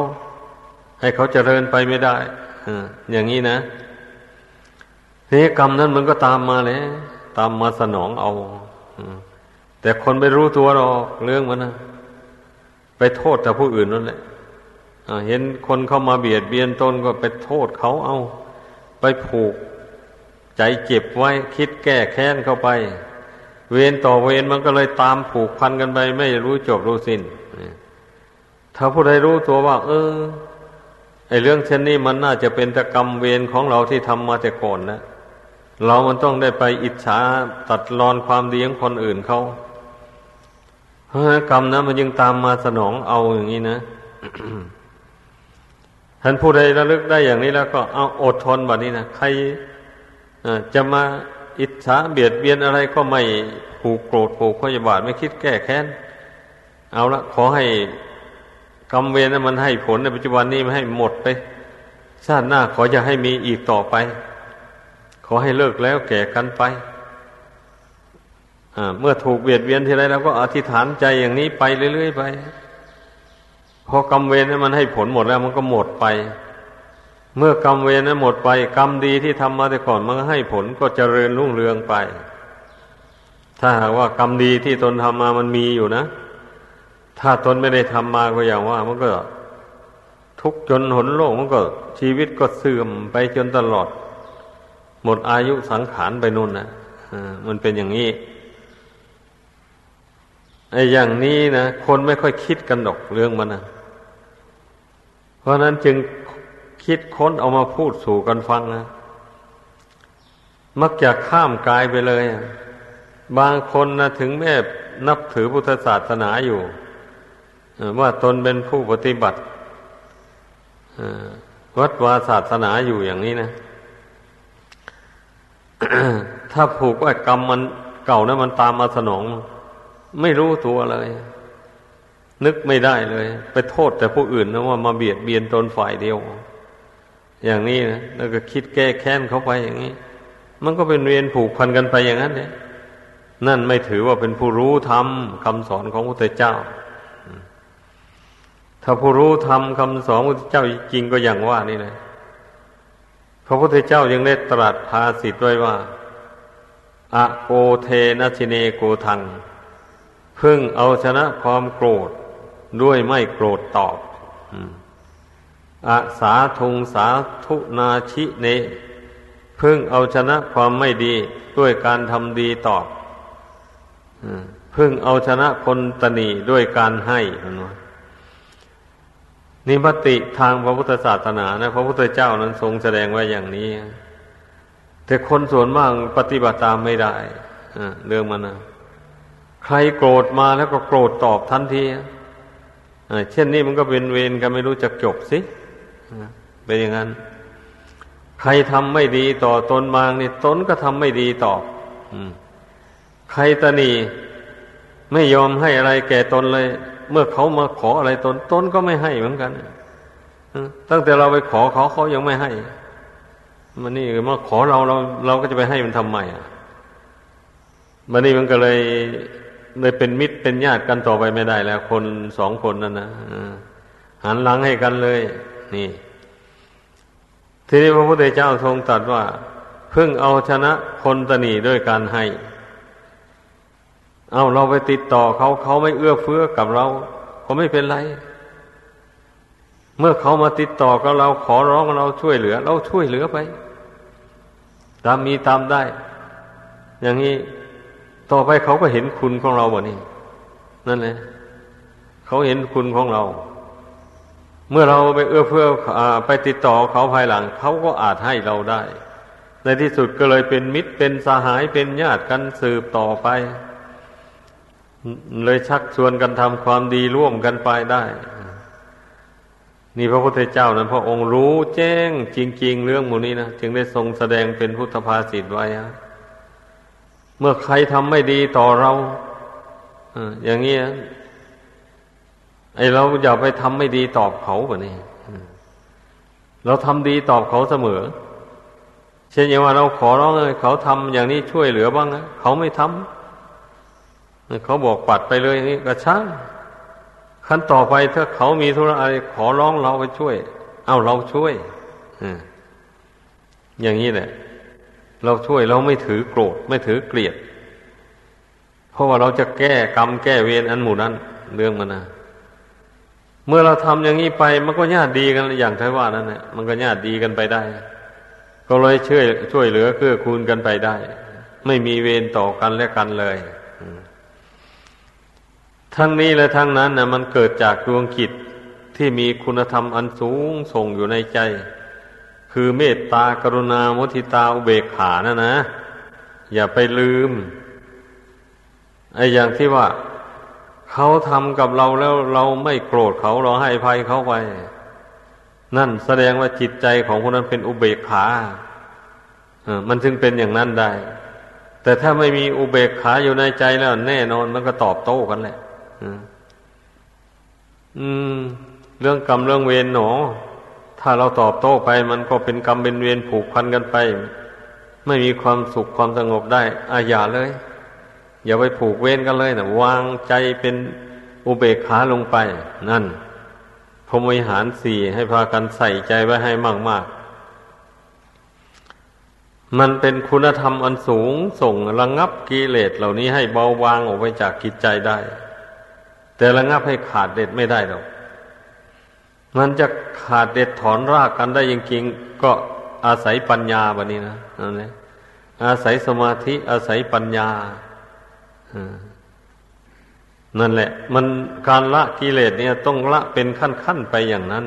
ให้เขาเจริญไปไม่ได้อย่างนี้นะนี่กรรมนั้นมันก็ตามมาเลยตามมาสนองเอาแต่คนไม่รู้ตัวหรอกเรื่องมันนะไปโทษแต่ผู้อื่นนั่นแหละ เห็นคนเข้ามาเบียดเบียนตนก็ไปโทษเขาเอา ไปผูกใจเจ็บไว้คิดแก้แค้นเข้าไป เวรต่อเวรมันก็เลยตามผูกพันกันไป ไม่รู้จบรู้สิน้นถ้าผู้ใดรู้ตัวว่า เออไอเรื่องเช่นนี้มันน่าจะเป็นตกรรมเวรของเราที่ทำมาแต่ก่อนนะเรามันต้องได้ไปอิจฉาตัดรอนความดีของคนอื่นเขาเพราะกรรมนะมันยังตามมาสนองเอาอย่างนี้นะ ท่านผู้ใดระลึกได้อย่างนี้แล้วก็เอาอดทนแบบนี้นะใครจะมาอิจฉาเบียดเบียนอะไรก็ไม่ผูกโกรธผูกพยาบาทไม่คิดแก้แค้น เอาละขอให้กรรมเวรนั้นมันให้ผลในปัจจุบันนี้ไมันให้หมดไปชาติหน้าขอจะให้มีอีกต่อไป ขอให้เลิกแล้วแก่กันไปเมื่อถูกเบียดเบียนทีไรเราก็อธิษฐานใจอย่างนี้ไปเรื่อยๆไป พอกรรมเวรนั้นมันให้ผลหมดแล้วมันก็หมดไป เมื่อกรรมเวรนั้นหมดไป กรรมดีที่ทำมาแต่ก่อนมันก็ให้ผลก็เจริญรุ่งเรืองไป ถ้าหากว่ากรรมดีที่ตนทำมามันมีอยู่นะ ถ้าตนไม่ได้ทำมาก็อย่างว่า มันก็ ทุกจนหนโลกมันก็ ชีวิตก็เสื่อมไปจนตลอด หมดอายุสังขารไปนู่นนะมันเป็นอย่างนี้ไอ้อย่างนี้นะคนไม่ค่อยคิดกันดอกเรื่องมันนะ เพราะนั้นจึงคิดค้นเอามาพูดสู่กันฟังนะมักจะข้ามกายไปเลย บางคนนะถึงแม้นับถือพุทธศาสนาอยู่ว่าตนเป็นผู้ปฏิบัติวัดวาศาสนาอยู่อย่างนี้นะ ถ้าผูกว่ากรรมมันเก่านะมันตามมาสนอง ไม่รู้ตัวเลย นึกไม่ได้เลย ไปโทษแต่ผู้อื่นนะว่ามาเบียดเบียนตนฝ่ายเดียว อย่างนี้นะแล้วก็คิดแก้แค้นเขาไปอย่างนี้ มันก็เป็นเวียนผูกพันกันไปอย่างนั้นเนี่ยนั่นไม่ถือว่าเป็นผู้รู้ธรรมคำสอนของพระพุทธเจ้า ถ้าผู้รู้ธรรมคำสอนพระพุทธเจ้าจริงก็อย่างว่านี่เลยพระพุทธเจ้ายังได้ตรัสภาสิทธ์ไว้ว่าอะโกเทนชิเนโกทัง พึ่งเอาชนะความโกรธ ด้วยไม่โกรธตอบอาสาทุงสาทุนาชิเน พึ่งเอาชนะความไม่ดีด้วยการทำดีตอบพึ่งเอาชนะคนตนีด้วยการให้นิมติทางพระพุทธศาสนานะพระพุทธเจ้านั้นทรงแสดงไว้อย่างนี้ แต่คนส่วนมากปฏิบัติตามไม่ได้เรื่องมันนะใครโกรธมาแล้วก็โกรธตอบทันที เช่นนี้มันก็เป็นเวรกันไม่รู้จักจบสิเป็นอย่างนั้น ใครทำไม่ดีต่อตนบางนี่ตนก็ทำไม่ดีต่อใครตนีไม่ยอมให้อะไรแก่ตนเลย เมื่อเขามาขออะไรตนตนก็ไม่ให้เหมือนกันตั้งแต่เราไปขอเขาเขายังไม่ให้ มันนี่มาขอเราเรา เราก็จะไปให้มันทำไมอะมันนี่มันก็เลย เลยเป็นมิตรเป็นญาติกันต่อไปไม่ได้แล้ว คนสองคนนั่นนะหันหลังให้กันเลย นี่ ทีนี้พระพุทธเจ้าทรงตรัสว่าเพิ่งเอาชนะคนตนีด้วยการให้ เอาเราไปติดต่อเขาเขาไม่เอื้อเฟื้อกับเราก็ไม่เป็นไร เมื่อเขามาติดต่อกับเราขอร้องเราช่วยเหลือ เราช่วยเหลือไป ตามมีตามได้ อย่างนี้ ต่อไปเขาก็เห็นคุณของเราบ่นี่นั่นแหละเขาเห็นคุณของเรา เมื่อเราไปเอื้อเฟื้อไปติดต่อเขาภายหลัง เขาก็อาจให้เราได้ ในที่สุดก็เลยเป็นมิตรเป็นสหายเป็นญาติกันสืบต่อไป เลยชักชวนกันทำความดีร่วมกันไปได้นี่พระพุทธเจ้านั้นพระองค์รู้แจ้งจริง ๆ เรื่องมูนี้นะจึงได้ทรงแสดงเป็นพุทธภาษิตไว้ เมื่อใครทำไม่ดีต่อเราอย่างนี้ไอเราอย่าไปทำไม่ดีตอบเขาแบบนี้เราทำดีตอบเขาเสมอ เช่นอย่างว่าเราขอร้องเลยเขาทำอย่างนี้ช่วยเหลือบ้างนะเขาไม่ทำเขาบอกปัดไปเลยอย่างนี้ก็ช่างขั้นต่อไปถ้าเขามีธุระอะไรขอร้องเราไปช่วย เอาเราช่วยอย่างนี้แหละ เราช่วยเราไม่ถือโกรธไม่ถือเกลียด เพราะว่าเราจะแก้กรรมแก้เวรอันหมู่นั้น เรื่องมันนะเมื่อเราทำอย่างนี้ไป มันก็ญาติดีกันอย่างที่ว่านั่นแหละมันก็ญาติดีกันไปได้ ก็เลยช่วยช่วยเหลือเกื้อคูลกันไปได้ ไม่มีเวรต่อกันและกันเลยทั้งนี้และทั้งนั้นนะมันเกิดจากดวงจิตที่มีคุณธรรมอันสูงส่งอยู่ในใจ คือเมตตากรุณามุทิตาอุเบกขานะนะ อย่าไปลืมไอ้อย่างที่ว่าเขาทำกับเราแล้วเราไม่โกรธเขาเราให้ภัยเขาไป นั่นแสดงว่าจิตใจของคนนั้นเป็นอุเบกขาเออมันจึงเป็นอย่างนั้นได้ แต่ถ้าไม่มีอุเบกขาอยู่ในใจแล้ว แน่นอนมันก็ตอบโต้กันแหละอืม เรื่องกรรมเรื่องเวรหนอ ถ้าเราตอบโต้ไปมันก็เป็นกรรมเป็นเวรผูกพันกันไป ไม่มีความสุขความสงบได้อาอย่าเลย อย่าไปผูกเวรกันเลยนะวางใจเป็นอุเบกขาลงไป นั่นพรมวิหารสี่ให้พากันใส่ใจไว้ให้มากๆ มันเป็นคุณธรรมอันสูงส่งระงงับกิเลสเหล่านี้ให้เบาบางออกไปจากกิจใจได้ แต่ระงงับให้ขาดเด็ดไม่ได้หรอก มันจะขาดเด็ดถอนรากกันได้จริงๆก็อาศัยปัญญาแบบนี้นะนั่นเองอาศัยสมาธิ อาศัยปัญญานั่นแหละ มันการละกิเลสเนี่ยต้องละเป็นขั้นๆไปอย่างนั้น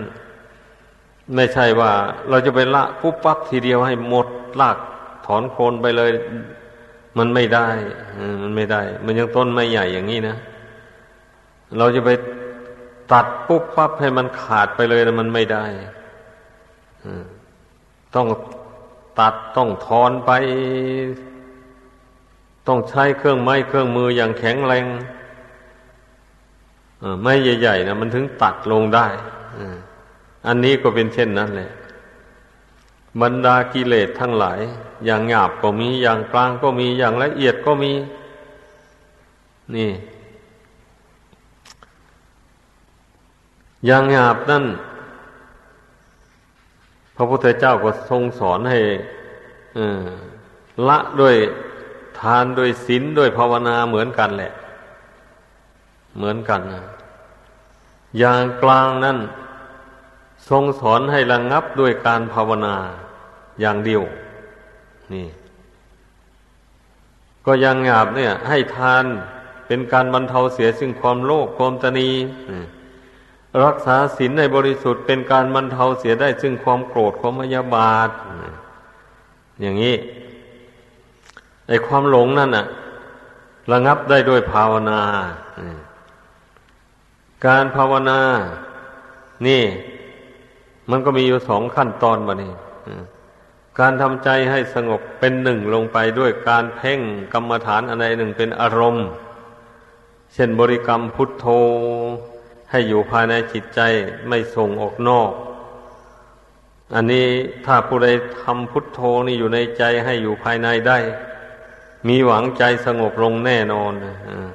ไม่ใช่ว่า เราจะไปละปุ๊บปั๊บทีเดียวให้หมดลากถอนโคนไปเลย มันไม่ได้มันไม่ได้ มันยังต้นไม่ใหญ่อย่างนี้นะเราจะไป ตัดปุ๊บปั๊บให้มันขาดไปเลยนะมันไม่ได้ต้องตัดต้องถอนไป ต้องใช้เครื่องไม้เครื่องมืออย่างแข็งแรงไม่ใหญ่ๆนะมันถึงตัดลงได้อันนี้ก็เป็นเช่นนั้นแหละบรรดากิเลสทั้งหลาย อย่างหยาบก็มีอย่างกลางก็มีอย่างละเอียดก็มี นี่ อย่างหยาบนั่น พระพุทธเจ้าก็ทรงสอนให้ละด้วยทานด้วยศีลด้วยภาวนาเหมือนกันแหละ เหมือนกันนะอย่างกลางนั้นทรงสอนให้ระงงับด้วยการภาวนาอย่างเดียว นี่ ก็ยังหยาบเนี่ย ให้ทานเป็นการบรรเทาเสียซึ่งความโลภความตนี รักษาศีลในบริสุทธิ์เป็นการบรรเทาเสียได้ซึ่งความโกรธความมยาบาท อย่างนี้ไอความหลงนั่นน่ะ ระงับได้ด้วยภาวนา การภาวนา นี่ มันก็มีอยู่สองขั้นตอนบะนี่การทำใจให้สงบเป็นหนึ่งลงไปด้วยการเพ่งกรรมฐานอะไรหนึ่งเป็นอารมณ์ เช่นบริกรรมพุทโธ ให้อยู่ภายในจิตใจไม่ส่งออกนอก อันนี้ถ้าผู้ใดทำพุทโธนี่อยู่ในใจให้อยู่ภายในได้ มีหวังใจสงบลงแน่นอนอ่า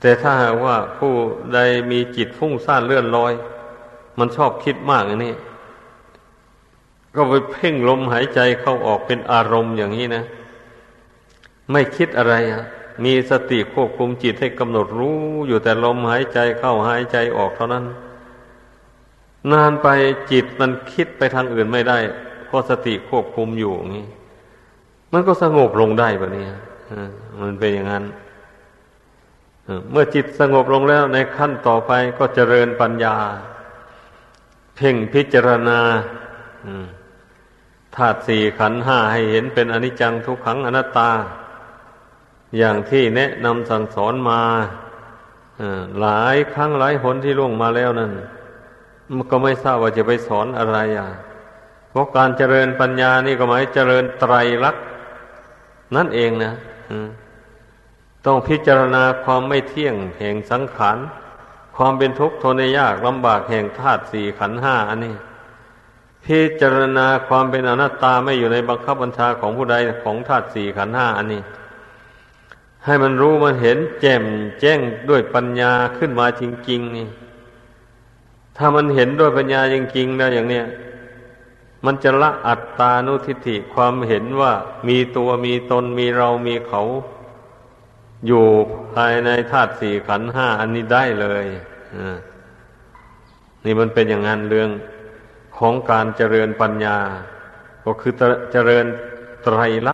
แต่ถ้าหากว่าผู้ใดมีจิตฟุ้งซ่านเลื่อนลอย มันชอบคิดมากอันนี้ก็ไปเพ่งลมหายใจเข้าออกเป็นอารมณ์อย่างนี้นะ ไม่คิดอะไรอะ มีสติควบคุมจิตให้กำหนดรู้อยู่แต่ลมหายใจเข้าหายใจออกเท่านั้น นานไปจิตมันคิดไปทางอื่นไม่ได้ เพราะสติควบคุมอยู่อย่างนี้มันก็สงบลงได้แบบนี้มันเป็นอย่างนั้นเมื่อจิตสงบลงแล้วในขั้นต่อไปก็เจริญปัญญา เพ่งพิจารณาธาตุสี่ขันห้าให้เห็นเป็นอนิจจังทุกขังอนัตตา อย่างที่แนะนำสั่งสอนมาหลายครั้งหลายหนที่ล่วงมาแล้วนั่นมันก็ไม่ทราบว่าจะไปสอนอะไรอะเพราะการเจริญปัญญานี่ก็หมายเจริญไตรลักษณ์นั่นเองนะต้องพิจารณาความไม่เที่ยงแห่งสังขารความเป็นทุกข์ทนยากลำบากแห่งธาตุสี่ขันห้าอันนี้พิจารณาความเป็นอนัตตาไม่อยู่ในบังคับบัญชาของผู้ใดของธาตุสี่ขันห้าอันนี้ ให้มันรู้มันเห็นแจ่มแจ้งด้วยปัญญาขึ้นมาจริงๆนี่ ถ้ามันเห็นด้วยปัญญาจริงๆแล้วอย่างเนี้ยมันจะละอัตตานุทิฏฐิความเห็นว่ามีตัวมีตนมีเรามีเขา อยู่ภายในธาตุสี่ขันห้าอันนี้ได้เลยนี่มันเป็นอย่างนั้นเรื่องของการเจริญปัญญา ก็คือเจริญไตรลักษณ์